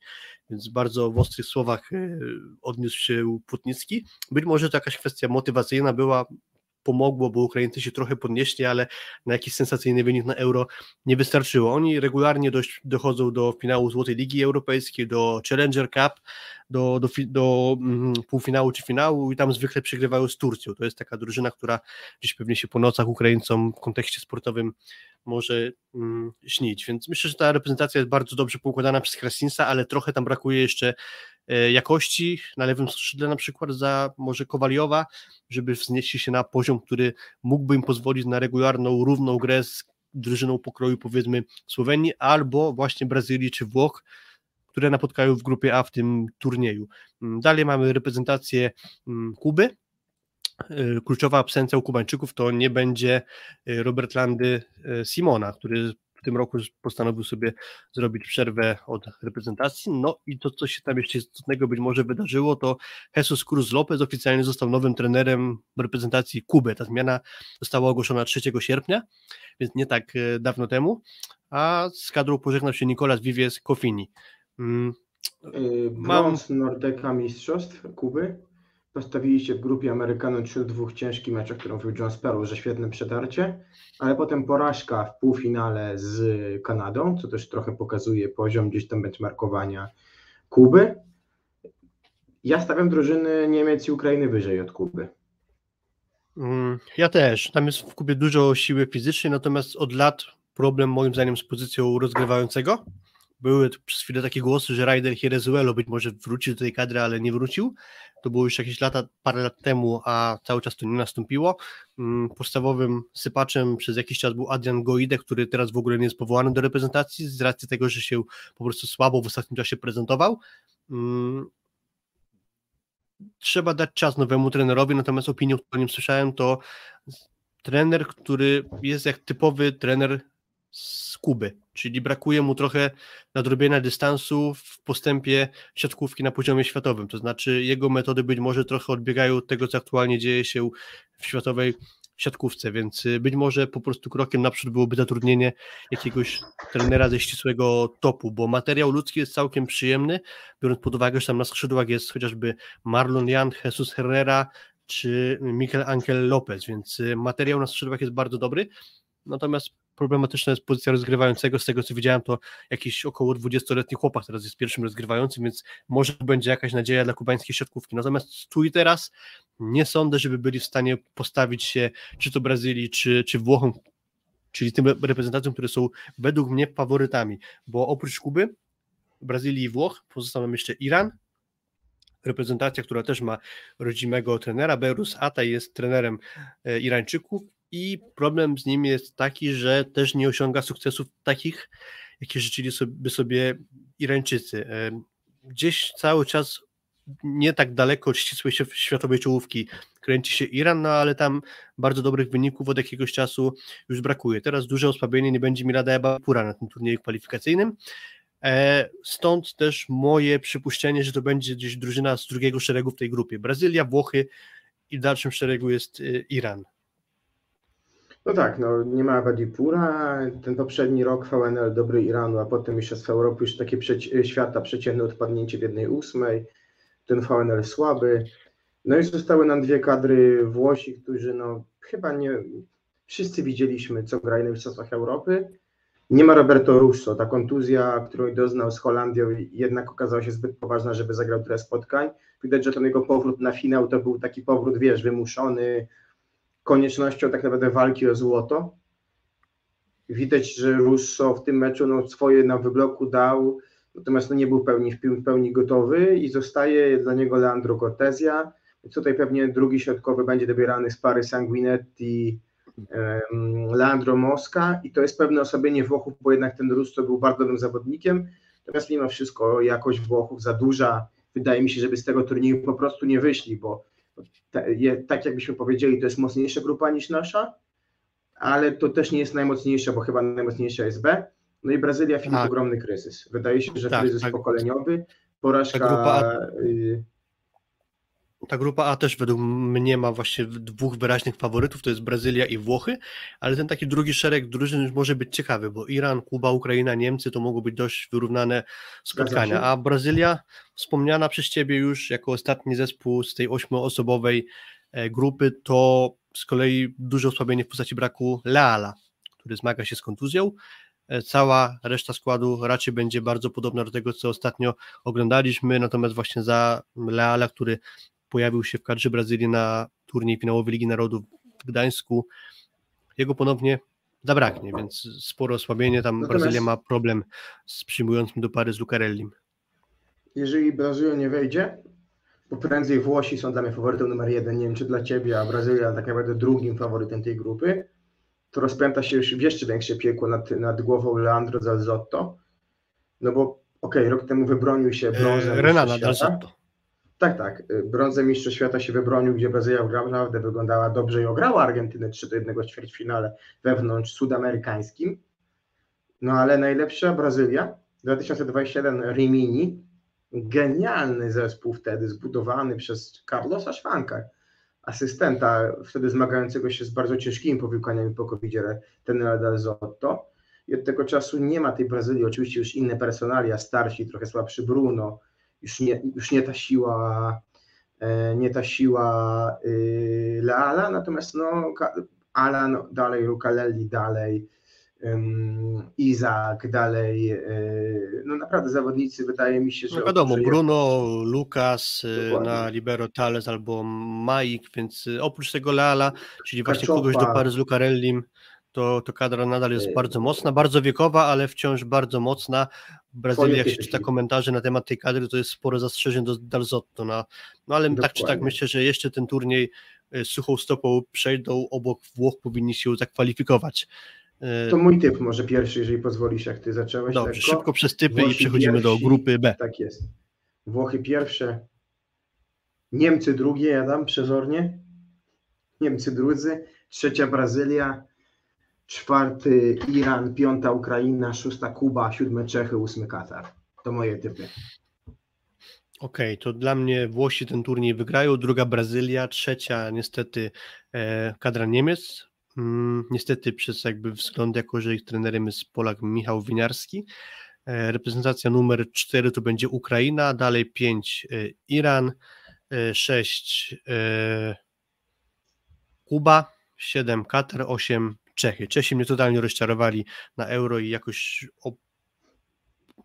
[SPEAKER 3] Więc bardzo w ostrych słowach e, odniósł się Płotnicki. Być może to jakaś kwestia motywacyjna była, pomogło, bo Ukraińcy się trochę podnieśli, ale na jakiś sensacyjny wynik na Euro nie wystarczyło. Oni regularnie dość dochodzą do finału Złotej Ligi Europejskiej, do Challenger Cup, do, do, do mm, półfinału czy finału i tam zwykle przegrywają z Turcją. To jest taka drużyna, która gdzieś pewnie się po nocach Ukraińcom w kontekście sportowym może mm, śnić. Więc myślę, że ta reprezentacja jest bardzo dobrze poukładana przez Krasinsa, ale trochę tam brakuje jeszcze jakości na lewym skrzydle na przykład za może Kowaliowa, żeby wznieść się na poziom, który mógłby im pozwolić na regularną, równą grę z drużyną pokroju powiedzmy Słowenii albo właśnie Brazylii czy Włoch, które napotkają w grupie A w tym turnieju. Mm, dalej mamy reprezentację mm, Kuby. Y, kluczowa absencja u Kubańczyków to nie będzie y, Robert Landy Simona, który w tym roku postanowił sobie zrobić przerwę od reprezentacji. No i to, co się tam jeszcze istotnego być może wydarzyło, to Jesus Cruz Lopez oficjalnie został nowym trenerem reprezentacji Kuby. Ta zmiana została ogłoszona 3 sierpnia, więc nie tak dawno temu, a z kadrą pożegnał się Nicolas Vivies Kofini.
[SPEAKER 4] Mm, Brąz mam... Nordeka Mistrzostw Kuby. Postawili się w grupie Amerykanów 3 dwóch ciężkich meczach, którą mówił John Sparrow, że świetne przetarcie, ale potem porażka w półfinale z Kanadą, co też trochę pokazuje poziom gdzieś tam benchmarkowania Kuby. Ja stawiam drużyny Niemiec i Ukrainy wyżej od Kuby.
[SPEAKER 3] Mm, ja też. Tam jest w Kubie dużo siły fizycznej, natomiast od lat problem moim zdaniem z pozycją rozgrywającego. Były przez chwilę takie głosy, że Ryder Hierezuelo być może wróci do tej kadry, ale nie wrócił. To było już jakieś lata, parę lat temu, a cały czas to nie nastąpiło. Mm, podstawowym sypaczem przez jakiś czas był Adrian Goide, który teraz w ogóle nie jest powołany do reprezentacji z racji tego, że się po prostu słabo w ostatnim czasie prezentował. Mm, trzeba dać czas nowemu trenerowi, natomiast opinię, którą nim słyszałem, to trener, który jest jak typowy trener z Kuby, czyli brakuje mu trochę nadrobienia dystansu w postępie siatkówki na poziomie światowym, to znaczy jego metody być może trochę odbiegają od tego, co aktualnie dzieje się w światowej siatkówce, więc y, być może po prostu krokiem naprzód byłoby zatrudnienie jakiegoś trenera ze ścisłego topu, bo materiał ludzki jest całkiem przyjemny, biorąc pod uwagę, że tam na skrzydłach jest chociażby Marlon Jan, Jesus Herrera czy Mikel Angel Lopez, więc y, materiał na skrzydłach jest bardzo dobry, natomiast problematyczna jest pozycja rozgrywającego. Z tego co widziałem, to jakiś około 20-letni chłopak teraz jest pierwszym rozgrywającym, więc może będzie jakaś nadzieja dla kubańskiej środkówki. Natomiast tu i teraz nie sądzę, żeby byli w stanie postawić się czy to Brazylii, czy, czy Włochom, czyli tym reprezentacjom, które są według mnie faworytami, bo oprócz Kuby, Brazylii i Włoch pozostał nam jeszcze Iran, reprezentacja, która też ma rodzimego trenera, Berus Ataj jest trenerem e, Irańczyków i problem z nim jest taki, że też nie osiąga sukcesów takich, jakie życzyli sobie, sobie Irańczycy. Gdzieś cały czas nie tak daleko od ścisłej światowej czołówki kręci się Iran, no ale tam bardzo dobrych wyników od jakiegoś czasu już brakuje. Teraz duże osłabienie nie będzie Milada Ebapura na tym turnieju kwalifikacyjnym. E, stąd też moje przypuszczenie, że to będzie gdzieś drużyna z drugiego szeregu w tej grupie. Brazylia, Włochy i w dalszym szeregu jest y, Iran.
[SPEAKER 4] No tak, no nie ma Wadipura, ten poprzedni rok VNL dobry Iranu, a potem Mistrzostwa Europy już takie przeci świata przeciętne odpadnięcie w jednej ósmej, ten VNL słaby. No i zostały nam dwie kadry Włosi, którzy no chyba nie, wszyscy widzieliśmy co grają na Mistrzostwach Europy. Nie ma Roberto Russo, ta kontuzja, którą doznał z Holandią jednak okazała się zbyt poważna, żeby zagrał tyle spotkań. Widać, że ten jego powrót na finał to był taki powrót, wiesz, wymuszony, koniecznością tak naprawdę walki o złoto. Widać, że Russo w tym meczu no, swoje na wybloku dał, natomiast no, nie był pełni, w pełni gotowy i zostaje dla niego Leandro Cortezia. Tutaj pewnie drugi środkowy będzie dobierany z pary Sanguinetti, um, Leandro Mosca i to jest pewne osobienie Włochów, bo jednak ten Russo był bardzo dobrym zawodnikiem, natomiast mimo wszystko jakość Włochów za duża. Wydaje mi się, żeby z tego turnieju po prostu nie wyszli, bo tak jakbyśmy powiedzieli, to jest mocniejsza grupa niż nasza, ale to też nie jest najmocniejsza, bo chyba najmocniejsza jest B. No i Brazylia, Filip, tak. ogromny kryzys. Wydaje się, że tak, kryzys tak. pokoleniowy, porażka... Grupa, y,
[SPEAKER 3] ta grupa A też według mnie ma właśnie dwóch wyraźnych faworytów, to jest Brazylia i Włochy, ale ten taki drugi szereg drużyn może być ciekawy, bo Iran, Kuba, Ukraina, Niemcy to mogą być dość wyrównane spotkania, a Brazylia, wspomniana przez Ciebie już jako ostatni zespół z tej ośmioosobowej e, grupy, to z kolei duże osłabienie w postaci braku Leala, który zmaga się z kontuzją, e, cała reszta składu raczej będzie bardzo podobna do tego, co ostatnio oglądaliśmy, natomiast właśnie za Leala, który pojawił się w kadrze Brazylii na turniej finałowy Ligi Narodów w Gdańsku. Jego ponownie zabraknie, więc sporo osłabienie. Tam Natomiast Brazylia ma problem z przyjmującym do pary z Lucarellim.
[SPEAKER 4] Jeżeli Brazylia nie wejdzie, bo prędzej Włosi są dla mnie faworytem numer jeden, nie wiem czy dla Ciebie, a Brazylia tak naprawdę drugim faworytem tej grupy, to rozpęta się już w jeszcze większe piekło nad, nad głową Leandro Zalzotto, no bo okej, okay, rok temu wybronił się brązem.
[SPEAKER 3] Renana Zalzotto.
[SPEAKER 4] Tak, tak. Brązę Mistrzostw Świata się wybronił, gdzie Brazylia naprawdę wyglądała dobrze i ograła Argentynę 3 do 1 w ćwierćfinale wewnątrz sudamerykańskim. No ale najlepsza Brazylia 2021 Rimini, genialny zespół wtedy zbudowany przez Carlosa Szwanka, asystenta wtedy zmagającego się z bardzo ciężkimi powiłkaniami po covid ten del Zotto. I od tego czasu nie ma tej Brazylii, oczywiście już inne personalia, starsi, trochę słabszy Bruno, już nie, już nie ta siła, e, nie ta siła y, Leala, natomiast no, Alan dalej, Lukaleli dalej, Izak dalej, y, no naprawdę zawodnicy wydaje mi się, że...
[SPEAKER 3] No wiadomo, Bruno, Lukas, Dokładnie. na libero Tales albo Maik, więc oprócz tego Leala, czyli właśnie kogoś do pary z Lucarellim, to, to kadra nadal jest bardzo mocna, bardzo wiekowa, ale wciąż bardzo mocna. W Brazylii, jak się czyta komentarze na temat tej kadry, to jest sporo zastrzeżeń do Dalzotto. No, no ale Dokładnie. tak czy tak myślę, że jeszcze ten turniej y, suchą stopą przejdą, obok Włoch powinni się zakwalifikować.
[SPEAKER 4] Y, to mój typ może pierwszy, jeżeli pozwolisz, jak ty zacząłeś.
[SPEAKER 3] Dobrze, lekko. szybko przez typy Włosi i przechodzimy pierwsi, do grupy B.
[SPEAKER 4] Tak jest. Włochy pierwsze, Niemcy drugie, ja dam przezornie. Niemcy drudzy, trzecia Brazylia, czwarty Iran, piąta Ukraina, szósta Kuba, siódme Czechy, ósmy Katar. To moje typy.
[SPEAKER 3] Okej, okay, to dla mnie Włosi ten turniej wygrają, druga Brazylia, trzecia niestety e, kadra Niemiec. Mm, niestety przez jakby wzgląd, jako że ich trenerem jest Polak Michał Winiarski. E, reprezentacja numer cztery to będzie Ukraina, dalej pięć e, Iran, e, sześć e, Kuba, siedem Katar, osiem Czechy. Czesi mnie totalnie rozczarowali na euro i jakoś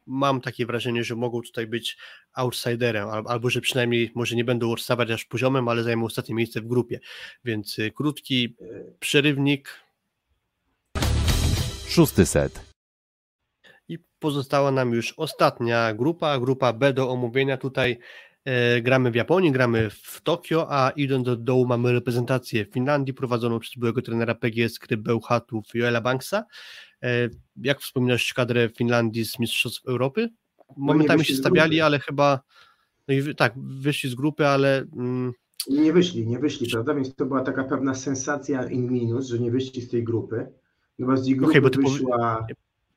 [SPEAKER 3] mam takie wrażenie, że mogą tutaj być outsiderem, albo że przynajmniej może nie będą odstawać aż poziomem, ale zajmą ostatnie miejsce w grupie. Więc y, krótki przerywnik.
[SPEAKER 2] Szósty set.
[SPEAKER 3] I pozostała nam już ostatnia grupa, grupa B do omówienia. Tutaj gramy w Japonii, gramy w Tokio, a idąc do dołu mamy reprezentację Finlandii prowadzoną przez byłego trenera PGS Krybełchatów Joela Banksa. E, jak wspominasz kadrę Finlandii z Mistrzostw Europy? Momentami się stawiali, ale chyba no i, tak, wyszli z grupy, ale mm,
[SPEAKER 4] nie wyszli, nie wyszli, prawda? Więc to była taka pewna sensacja in minus, że nie wyszli z tej grupy. No bo z tej grupy okay, wyszła...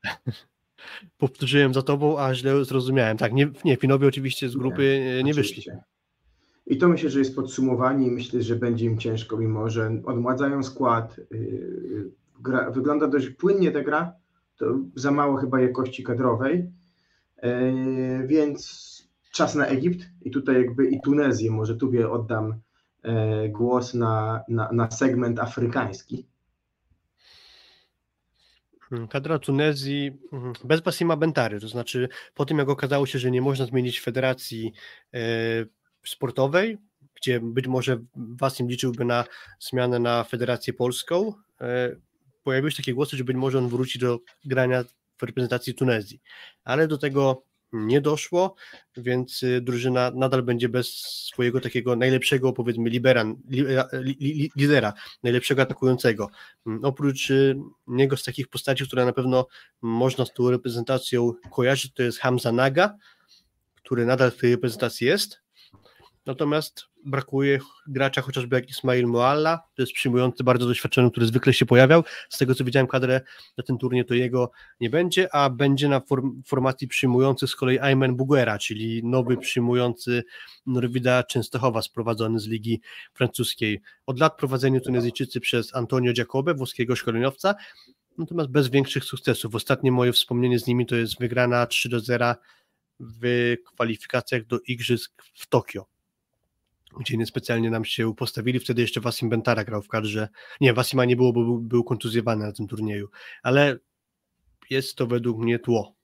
[SPEAKER 3] powtórzyłem za tobą, a źle zrozumiałem. Tak, nie, nie Finowie oczywiście z grupy nie, nie wyszli.
[SPEAKER 4] I to myślę, że jest podsumowanie i myślę, że będzie im ciężko, mimo że odmładzają skład. Yy, gra, wygląda dość płynnie ta gra, to za mało chyba jakości kadrowej, yy, więc czas na Egipt i tutaj jakby i Tunezję, może tu oddam yy, głos na, na, na segment afrykański
[SPEAKER 3] kadra Tunezji mhm, bez Basima Bentary, to znaczy po tym jak okazało się, że nie można zmienić federacji e, sportowej, gdzie być może Wasim liczyłby na zmianę na federację polską, e, pojawiły się takie głosy, że być może on wróci do grania w reprezentacji Tunezji, ale do tego nie doszło, więc y, drużyna nadal będzie bez swojego takiego najlepszego, powiedzmy, libera, li, lidera, najlepszego atakującego. Mm, oprócz y, niego z takich postaci, które na pewno można z tą reprezentacją kojarzyć, to jest Hamza Naga, który nadal w tej reprezentacji jest. Natomiast brakuje gracza chociażby jak Ismail Moalla, to jest przyjmujący, bardzo doświadczony, który zwykle się pojawiał. Z tego co widziałem kadrę na ten turniej, to jego nie będzie, a będzie na form formacji przyjmujący z kolei Ayman Buguera, czyli nowy przyjmujący Norwida Częstochowa, sprowadzony z ligi francuskiej. Od lat prowadzeni Tunezyjczycy przez Antonio Giacobbe, włoskiego szkoleniowca, natomiast bez większych sukcesów. Ostatnie moje wspomnienie z nimi to jest wygrana 3 do 0 w kwalifikacjach do Igrzysk w Tokio gdzie niespecjalnie nam się postawili. Wtedy jeszcze Wasim Bentara grał w kadrze. Nie, Wasima nie było, bo był, był kontuzjowany na tym turnieju, ale jest to według mnie tło.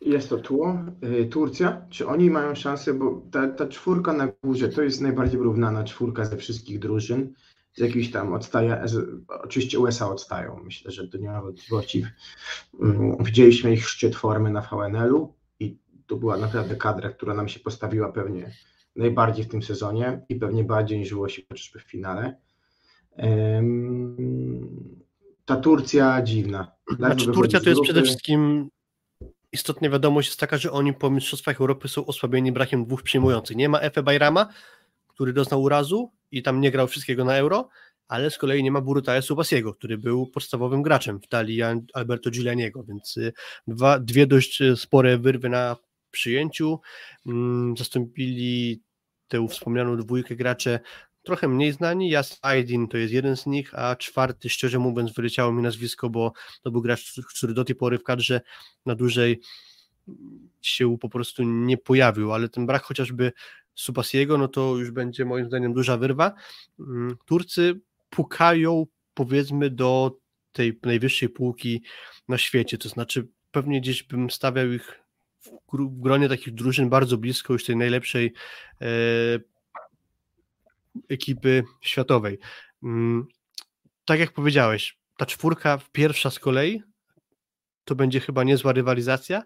[SPEAKER 4] Jest to tło. Y, Turcja, czy oni mają szansę, bo ta, ta czwórka na górze to jest najbardziej wyrównana czwórka ze wszystkich drużyn. Z jakiś tam odstaje, oczywiście USA odstają, myślę, że to nie ma wątpliwości. Mm, widzieliśmy ich szczyt formy na VNL-u i to była naprawdę kadra, która nam się postawiła pewnie najbardziej w tym sezonie i pewnie bardziej niż Włosi chociażby w finale. Ta Turcja dziwna.
[SPEAKER 3] Znaczy, Turcja to jest przede wszystkim istotna wiadomość jest taka, że oni po Mistrzostwach Europy są osłabieni brakiem dwóch przyjmujących. Nie ma Efe Bajrama, który doznał urazu i tam nie grał wszystkiego na euro, ale z kolei nie ma Burutaja Subasiego, który był podstawowym graczem w talii Alberto Giulianiego, więc y, dwa, dwie dość y, spore wyrwy na przyjęciu. Mm, zastąpili tę wspomnianą dwójkę gracze trochę mniej znani. Jas Aydin to jest jeden z nich, a czwarty, szczerze mówiąc, wyleciało mi nazwisko, bo to był gracz, który do tej pory w kadrze na dłużej się po prostu nie pojawił, ale ten brak chociażby Subasiego, no to już będzie moim zdaniem duża wyrwa. Mm, Turcy pukają powiedzmy do tej najwyższej półki na świecie, to znaczy pewnie gdzieś bym stawiał ich w gronie takich drużyn bardzo blisko już tej najlepszej e, ekipy światowej. Mm, tak jak powiedziałeś, ta czwórka pierwsza z kolei to będzie chyba niezła rywalizacja,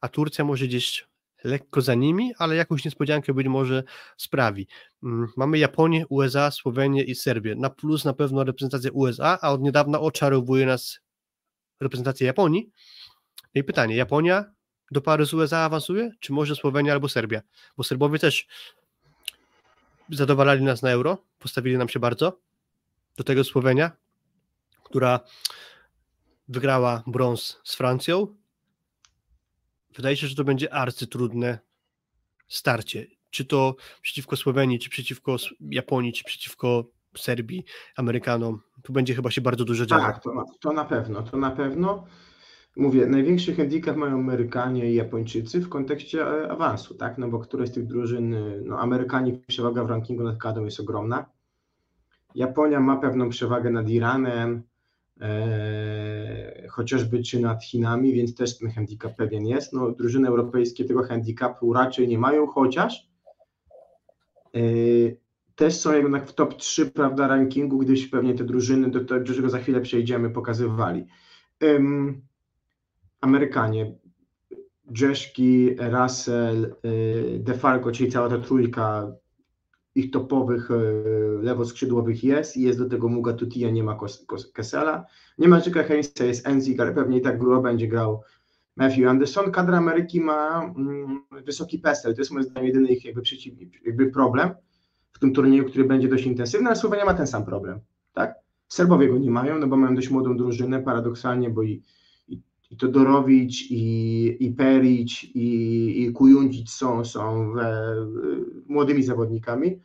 [SPEAKER 3] a Turcja może gdzieś lekko za nimi, ale jakąś niespodziankę być może sprawi. Mm, mamy Japonię, USA, Słowenię i Serbię. Na plus na pewno reprezentacja USA, a od niedawna oczarowuje nas reprezentacja Japonii. No I pytanie, Japonia do pary z USA awansuje, czy może Słowenia albo Serbia? Bo Serbowie też zadowalali nas na euro, postawili nam się bardzo. Do tego Słowenia, która wygrała brąz z Francją. Wydaje się, że to będzie arcytrudne starcie. Czy to przeciwko Słowenii, czy przeciwko Japonii, czy przeciwko Serbii, Amerykanom. Tu będzie chyba się bardzo dużo działo.
[SPEAKER 4] Tak, to, to na pewno, to na pewno. Mówię, największy handicap mają Amerykanie i Japończycy w kontekście e, awansu, tak? No bo któreś z tych drużyn, e, no Amerykanie przewaga w rankingu nad Kadą jest ogromna. Japonia ma pewną przewagę nad Iranem, e, chociażby czy nad Chinami, więc też ten handicap pewien jest. No, drużyny europejskie tego handicapu raczej nie mają, chociaż e, też są jednak w top 3 prawda, rankingu, gdyż pewnie te drużyny, do, do czego za chwilę przejdziemy, pokazywali. Amerykanie, Jeszki, Russell, y, DeFalco, czyli cała ta trójka ich topowych y, lewoskrzydłowych jest i jest do tego Muga Tutia, nie ma Kessela, nie ma Jacka Heinza, jest Enzik, ale pewnie i tak grubo będzie grał Matthew Anderson. Kadra Ameryki ma mm, wysoki pestel, to jest moim zdaniem jedyny ich jakby, przeciw, jakby problem w tym turnieju, który będzie dość intensywny, a Słowenia ma ten sam problem, tak? Serbowie go nie mają, no bo mają dość młodą drużynę, paradoksalnie, bo i i Todorowicz, i, i Perić, i, i Kujundzic są, są we, młodymi zawodnikami.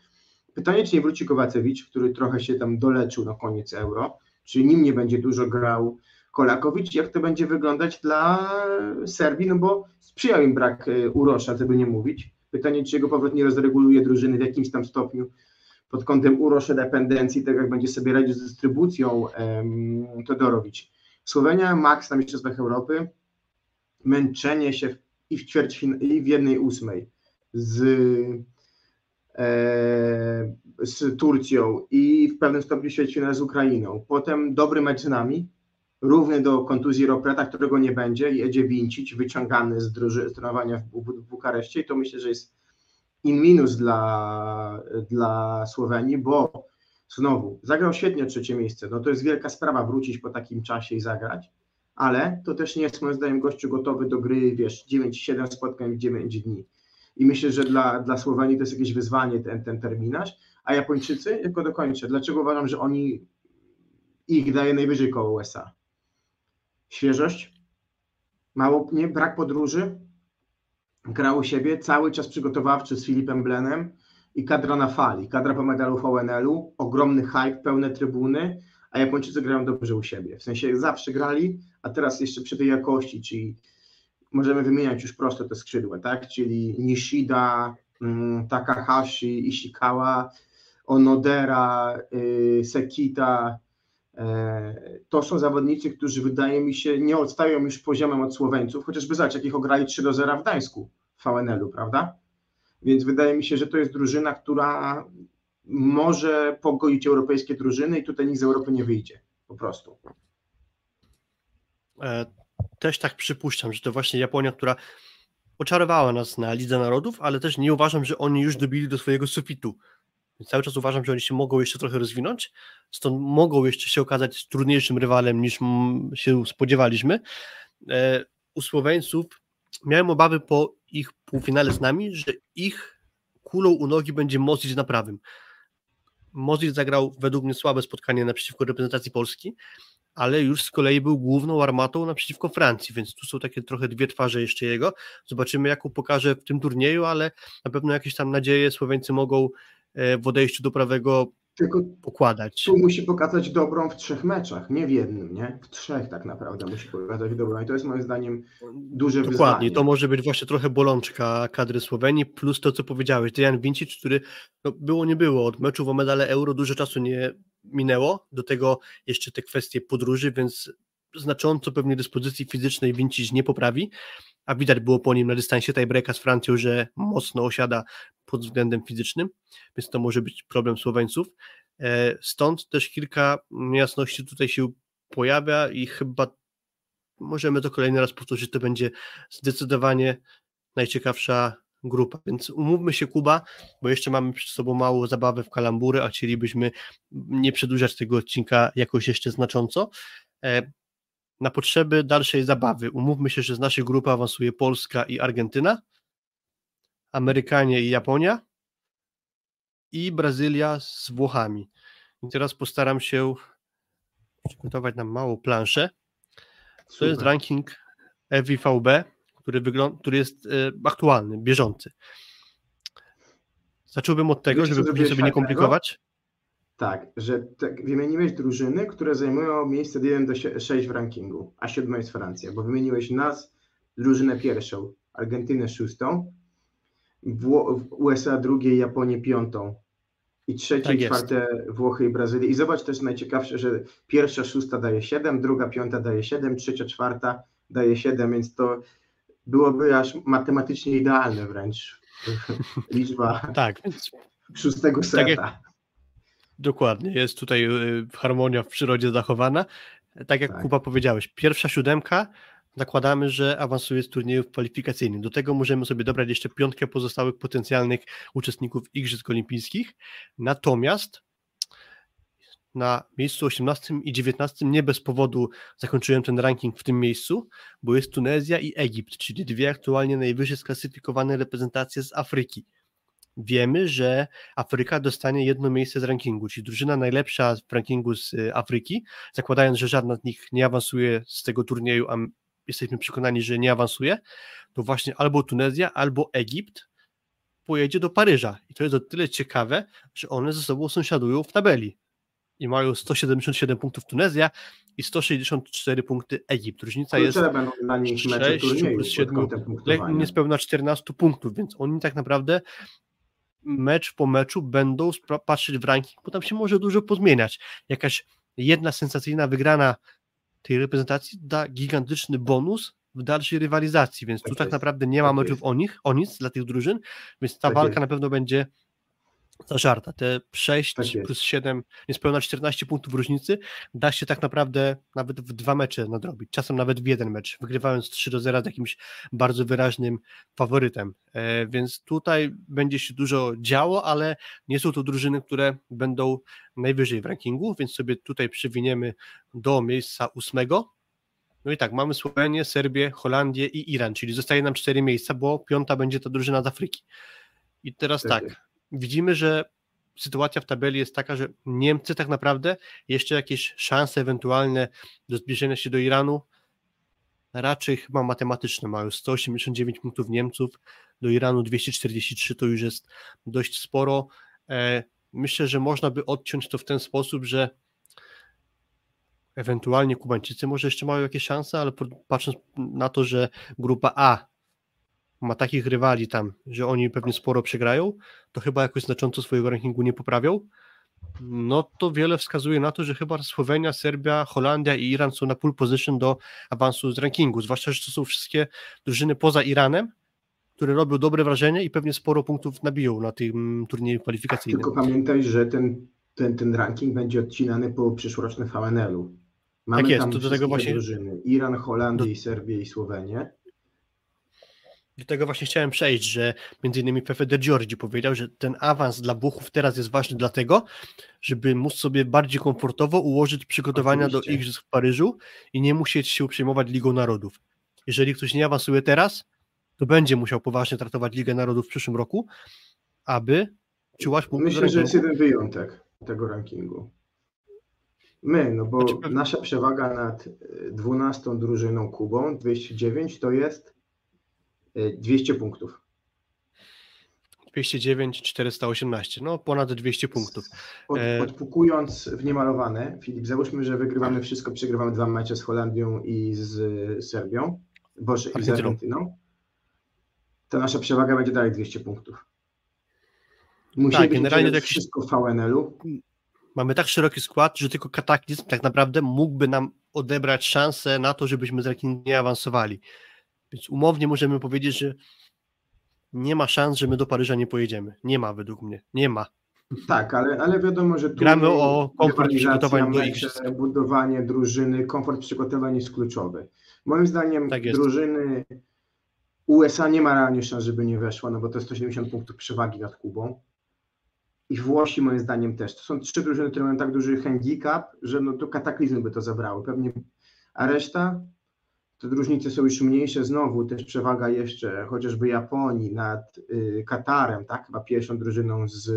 [SPEAKER 4] Pytanie, czy nie wróci Kowacewicz, który trochę się tam doleczył na koniec Euro, czy nim nie będzie dużo grał Kolakowicz, jak to będzie wyglądać dla Serbii, no bo sprzyjał im brak e, Urosza, żeby nie mówić. Pytanie, czy jego powrót nie rozreguluje drużyny w jakimś tam stopniu pod kątem Urosza dependencji, tak jak będzie sobie radzić z dystrybucją um, Todorowicz. Słowenia max na Mistrzostwach Europy, męczenie się i w ćwierćfin i w jednej ósmej z, e, z Turcją i w pewnym stopniu ćwierćfinale z Ukrainą. Potem dobry mecz z nami, równy do kontuzji Ropreta, którego nie będzie, jedzie Wincić, wyciągany z, druży, trenowania w, w, w Bukareszcie i to myślę, że jest in minus dla, dla Słowenii, bo Znowu, zagrał świetnie trzecie miejsce. No to jest wielka sprawa wrócić po takim czasie i zagrać, ale to też nie jest moim zdaniem gościu gotowy do gry, wiesz, 9-7 spotkań w 9 dni. i myślę, że dla, dla Słowenii to jest jakieś wyzwanie ten, ten terminarz, a Japończycy, tylko dokończę, dlaczego uważam, że oni ich daje najwyżej koło USA? Świeżość, mało, nie, brak podróży, grał u siebie, cały czas przygotowawczy z Filipem Blenem i kadra na fali, kadra po medalu VNL-u, ogromny hype, pełne trybuny, a Japończycy grają dobrze u siebie. W sensie zawsze grali, a teraz jeszcze przy tej jakości, czyli możemy wymieniać już prosto te skrzydła, tak? Czyli Nishida, mm, Takahashi, Ishikawa, Onodera, y, Sekita. E, to są zawodnicy, którzy wydaje mi się nie odstają już poziomem od Słoweńców, chociażby zobacz, jakich ograli 3 do 0 w Gdańsku w VNL-u, prawda? Więc wydaje mi się, że to jest drużyna, która może pogodzić europejskie drużyny i tutaj nikt z Europy nie wyjdzie, po prostu.
[SPEAKER 3] E, też tak przypuszczam, że to właśnie Japonia, która oczarowała nas na Lidze Narodów, ale też nie uważam, że oni już dobili do swojego sufitu. Cały czas uważam, że oni się mogą jeszcze trochę rozwinąć, stąd mogą jeszcze się okazać trudniejszym rywalem niż się spodziewaliśmy. E, u Słoweńców miałem obawy po ich półfinale z nami, że ich kulą u nogi będzie Mozic na prawym. Mozic zagrał według mnie słabe spotkanie naprzeciwko reprezentacji Polski, ale już z kolei był główną armatą naprzeciwko Francji, więc tu są takie trochę dwie twarze jeszcze jego. Zobaczymy, jaką pokaże w tym turnieju, ale na pewno jakieś tam nadzieje Słoweńcy mogą e, w odejściu do prawego tylko pokładać.
[SPEAKER 4] Tu musi pokazać dobrą w trzech meczach, nie w jednym, nie? W trzech tak naprawdę musi pokazać dobrą i to jest moim zdaniem duże
[SPEAKER 3] Dokładnie,
[SPEAKER 4] wyzwanie.
[SPEAKER 3] Dokładnie, to może być właśnie trochę bolączka kadry Słowenii, plus to, co powiedziałeś, Dejan Vincic, który no, było nie było, od meczu o medale Euro dużo czasu nie minęło, do tego jeszcze te kwestie podróży, więc znacząco pewnie dyspozycji fizycznej Vincic nie poprawi, a widać było po nim na dystansie tiebreaka z Francją, że mocno osiada pod względem fizycznym, więc to może być problem Słoweńców. E, stąd też kilka niejasności tutaj się pojawia i chyba możemy to kolejny raz powtórzyć, to będzie zdecydowanie najciekawsza grupa. Więc umówmy się, Kuba, bo jeszcze mamy przed sobą mało zabawy w kalambury, a chcielibyśmy nie przedłużać tego odcinka jakoś jeszcze znacząco. Na potrzeby dalszej zabawy umówmy się, że z naszej grupy awansuje Polska i Argentyna, Amerykanie i Japonia i Brazylia z Włochami. I teraz postaram się przygotować nam małą planszę. To Super. jest ranking FIVB, który, wygląda, który jest e, aktualny, bieżący. Zacząłbym od tego, Wiesz, żeby sobie nie komplikować.
[SPEAKER 4] Tak, że tak, wymieniłeś drużyny, które zajmują miejsce od 1 do 6 w rankingu, a siódma jest Francja, bo wymieniłeś nas, drużynę pierwszą, Argentynę szóstą, Wło USA drugiej, Japonię piątą i trzecie, tak czwarte Włochy i Brazylię. I zobacz też najciekawsze, że pierwsza, szósta daje 7, druga, piąta daje 7, trzecia, czwarta daje 7, więc to byłoby aż matematycznie idealne wręcz liczba
[SPEAKER 3] tak,
[SPEAKER 4] szóstego seta. Tak jak,
[SPEAKER 3] dokładnie, jest tutaj y, harmonia w przyrodzie zachowana. Tak jak tak. Kuba powiedziałeś, pierwsza siódemka zakładamy, że awansuje z turniejów kwalifikacyjnych. Do tego możemy sobie dobrać jeszcze piątkę pozostałych potencjalnych uczestników Igrzysk Olimpijskich. Natomiast na miejscu 18 i 19 nie bez powodu zakończyłem ten ranking w tym miejscu, bo jest Tunezja i Egipt, czyli dwie aktualnie najwyżej sklasyfikowane reprezentacje z Afryki. Wiemy, że Afryka dostanie jedno miejsce z rankingu, czyli drużyna najlepsza w rankingu z y, Afryki, zakładając, że żadna z nich nie awansuje z tego turnieju, a jesteśmy przekonani, że nie awansuje, to właśnie albo Tunezja, albo Egipt pojedzie do Paryża. I to jest o tyle ciekawe, że one ze sobą sąsiadują w tabeli. I mają 177 punktów Tunezja i 164 punkty Egipt. Różnica jest 6 plus 7, niespełna 14 punktów, więc oni tak naprawdę mecz po meczu będą patrzeć w ranking, bo tam się może dużo pozmieniać. Jakaś jedna sensacyjna wygrana tej reprezentacji da gigantyczny bonus w dalszej rywalizacji, więc tak tu tak naprawdę nie ma tak meczów o nich, o nic dla tych drużyn, więc ta tak walka jest. na pewno będzie zażarta. Te 6 tak plus 7, niespełna 14 punktów różnicy da się tak naprawdę nawet w dwa mecze nadrobić, czasem nawet w jeden mecz, wygrywając 3 do 0 z jakimś bardzo wyraźnym faworytem. E, więc tutaj będzie się dużo działo, ale nie są to drużyny, które będą najwyżej w rankingu, więc sobie tutaj przywiniemy do miejsca ósmego No i tak, mamy Słowenię, Serbię, Holandię i Iran, czyli zostaje nam cztery miejsca, bo piąta będzie to drużyna z Afryki. I teraz tak, widzimy, że sytuacja w tabeli jest taka, że Niemcy tak naprawdę jeszcze jakieś szanse ewentualne do zbliżenia się do Iranu raczej chyba matematyczne mają 189 punktów Niemców, do Iranu 243 to już jest dość sporo. E, myślę, że można by odciąć to w ten sposób, że ewentualnie Kubańczycy może jeszcze mają jakieś szanse, ale patrząc na to, że grupa A ma takich rywali tam, że oni pewnie sporo przegrają, to chyba jakoś znacząco swojego rankingu nie poprawią. No to wiele wskazuje na to, że chyba Słowenia, Serbia, Holandia i Iran są na pole position do awansu z rankingu, zwłaszcza, że to są wszystkie drużyny poza Iranem, które robią dobre wrażenie i pewnie sporo punktów nabiją na tym turnieju kwalifikacyjnym.
[SPEAKER 4] Tylko pamiętaj, że ten, ten, ten ranking będzie odcinany po przyszłorocznym VNL-u. Mamy
[SPEAKER 3] tak jest,
[SPEAKER 4] tam
[SPEAKER 3] to do tego właśnie
[SPEAKER 4] drużyny. Iran, Holandię, do... Serbię i Słowenię.
[SPEAKER 3] Do tego właśnie chciałem przejść, że między innymi Pepe de Giorgi powiedział, że ten awans dla Buchów teraz jest ważny dlatego, żeby móc sobie bardziej komfortowo ułożyć przygotowania Oczywiście. do Igrzysk w Paryżu i nie musieć się przejmować Ligą Narodów. Jeżeli ktoś nie awansuje teraz, to będzie musiał poważnie traktować Ligę Narodów w przyszłym roku, aby czułać
[SPEAKER 4] punkt Myślę, że jest jeden wyjątek tego rankingu. My, no bo znaczy, nasza przewaga nad 12 drużyną Kubą, 209, to jest 200 punktów.
[SPEAKER 3] 209, 418, no ponad 200 punktów.
[SPEAKER 4] Od, e, odpukując w niemalowane, Filip, załóżmy, że wygrywamy wszystko, przegrywamy dwa mecze z Holandią i z Serbią, boże, i z Argentyną, to nasza przewaga będzie dalej 200 punktów. Musimy tak, generalnie tak wszystko w VNL-u.
[SPEAKER 3] Mamy tak szeroki skład, że tylko kataklizm tak naprawdę mógłby nam odebrać szansę na to, żebyśmy z rankingu nie awansowali. Więc umownie możemy powiedzieć, że nie ma szans, że my do Paryża nie pojedziemy. Nie ma według mnie. Nie ma.
[SPEAKER 4] Tak, ale, ale wiadomo, że tu
[SPEAKER 3] gramy o komfort przygotowań do
[SPEAKER 4] igrzysk. Budowanie drużyny, komfort przygotowań jest kluczowy. Moim zdaniem tak drużyny USA nie ma realnie szans, żeby nie weszła, no bo to jest 170 punktów przewagi nad Kubą. I Włosi moim zdaniem też. To są trzy drużyny, które mają tak duży handicap, że no to kataklizmy by to zabrały. Pewnie, a reszta te różnice są już mniejsze. Znowu też przewaga jeszcze chociażby Japonii nad y, Katarem, tak? Chyba pierwszą drużyną z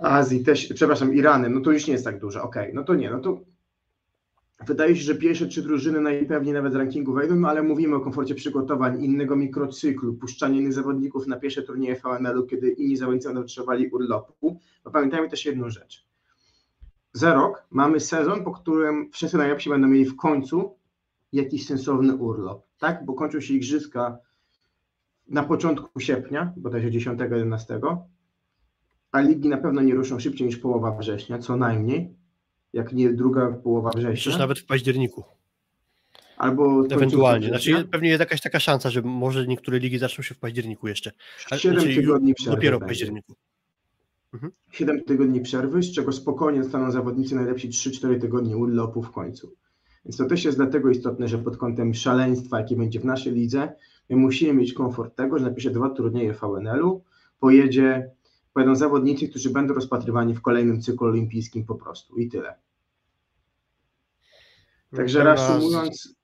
[SPEAKER 4] Azji też, przepraszam, Iranem, no to już nie jest tak dużo. Okej, okay, no to nie, no to wydaje się, że pierwsze trzy drużyny najpewniej nawet z rankingu wejdą, no ale mówimy o komforcie przygotowań, innego mikrocyklu, puszczanie innych zawodników na pierwsze turnieje VNL-u, kiedy inni zawodnicy będą potrzebowali urlopu. No pamiętajmy też jedną rzecz za rok mamy sezon, po którym wszyscy najlepsi będą mieli w końcu jakiś sensowny urlop, tak? Bo kończą się igrzyska na początku sierpnia, bodajże 10-11, a ligi na pewno nie ruszą szybciej niż połowa września, co najmniej, jak nie druga połowa września.
[SPEAKER 3] Przecież nawet w październiku.
[SPEAKER 4] Albo
[SPEAKER 3] ewentualnie. Znaczy, pewnie jest jakaś taka szansa, że może niektóre ligi zaczną się w październiku jeszcze.
[SPEAKER 4] 7 znaczy, tygodni
[SPEAKER 3] przerwy. Dopiero w październiku.
[SPEAKER 4] Mhm. 7 tygodni przerwy, z czego spokojnie dostaną zawodnicy najlepsi 3-4 tygodnie urlopu w końcu. Więc to też jest dlatego istotne, że pod kątem szaleństwa, jakie będzie w naszej lidze, my musimy mieć komfort tego, że napisze dwa turnieje VNL-u, pojedzie, pojedą zawodnicy, którzy będą rozpatrywani w kolejnym cyklu olimpijskim po prostu i tyle. Także Teraz... reasumując,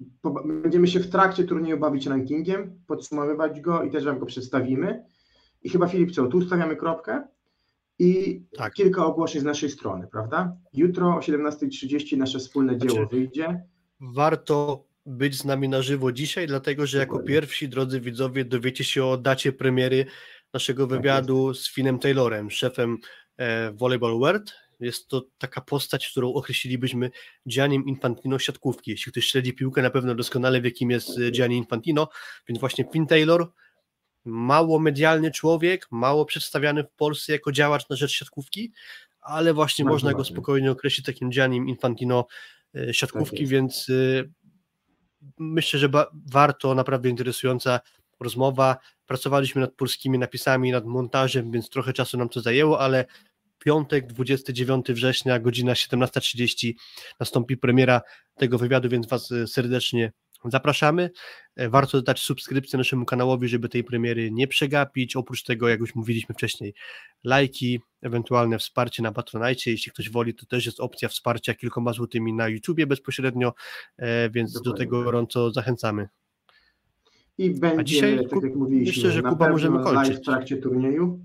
[SPEAKER 4] będziemy się w trakcie turnieju bawić rankingiem, podsumowywać go i też Wam go przedstawimy. I chyba Filip, co, tu stawiamy kropkę? I tak. kilka ogłoszeń z naszej strony, prawda? Jutro o 17.30 nasze wspólne dzieło znaczy, wyjdzie.
[SPEAKER 3] Warto być z nami na żywo dzisiaj, dlatego że jako pierwsi, drodzy widzowie, dowiecie się o dacie premiery naszego tak wywiadu tak z Finem Taylorem, szefem e, Volleyball World. Jest to taka postać, którą określilibyśmy Giannim Infantino siatkówki. Jeśli ktoś śledzi piłkę, na pewno doskonale wie, kim jest Gianni Infantino, więc właśnie Finn Taylor mało medialny człowiek, mało przedstawiany w Polsce jako działacz na rzecz siatkówki, ale właśnie Bardzo można go spokojnie określić takim Giannim Infantino e, siatkówki, tak więc e, myślę, że warto, naprawdę interesująca rozmowa. Pracowaliśmy nad polskimi napisami, nad montażem, więc trochę czasu nam to zajęło, ale piątek, 29 września, godzina 17.30 nastąpi premiera tego wywiadu, więc Was serdecznie Zapraszamy. E, warto dać subskrypcję naszemu kanałowi, żeby tej premiery nie przegapić. Oprócz tego, jak już mówiliśmy wcześniej, lajki, ewentualne wsparcie na Patronite. Jeśli ktoś woli, to też jest opcja wsparcia kilkoma złotymi na YouTubie bezpośrednio, e, więc Dokładnie. do tego tak. gorąco zachęcamy.
[SPEAKER 4] I będzie, dzisiaj, tak jak mówiliśmy,
[SPEAKER 3] myślę, że Kuba możemy kończyć.
[SPEAKER 4] live w trakcie turnieju.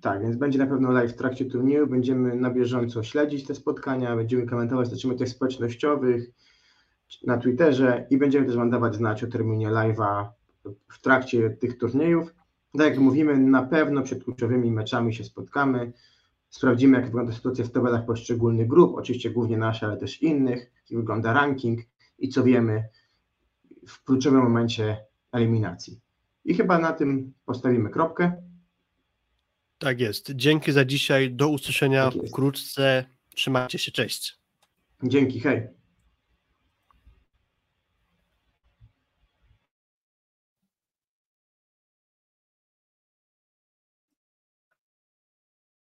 [SPEAKER 4] Tak, więc będzie na pewno live w trakcie turnieju. Będziemy na bieżąco śledzić te spotkania, będziemy komentować na tych społecznościowych, na Twitterze i będziemy też Wam dawać znać o terminie live'a w trakcie tych turniejów. Tak jak mówimy, na pewno przed kluczowymi meczami się spotkamy. Sprawdzimy, jak wygląda sytuacja w tabelach poszczególnych grup, oczywiście głównie nasze, ale też innych, jak wygląda ranking i co wiemy w kluczowym momencie eliminacji. I chyba na tym postawimy kropkę.
[SPEAKER 3] Tak jest. Dzięki za dzisiaj. Do usłyszenia tak wkrótce. Trzymajcie się. Cześć.
[SPEAKER 4] Dzięki. Hej.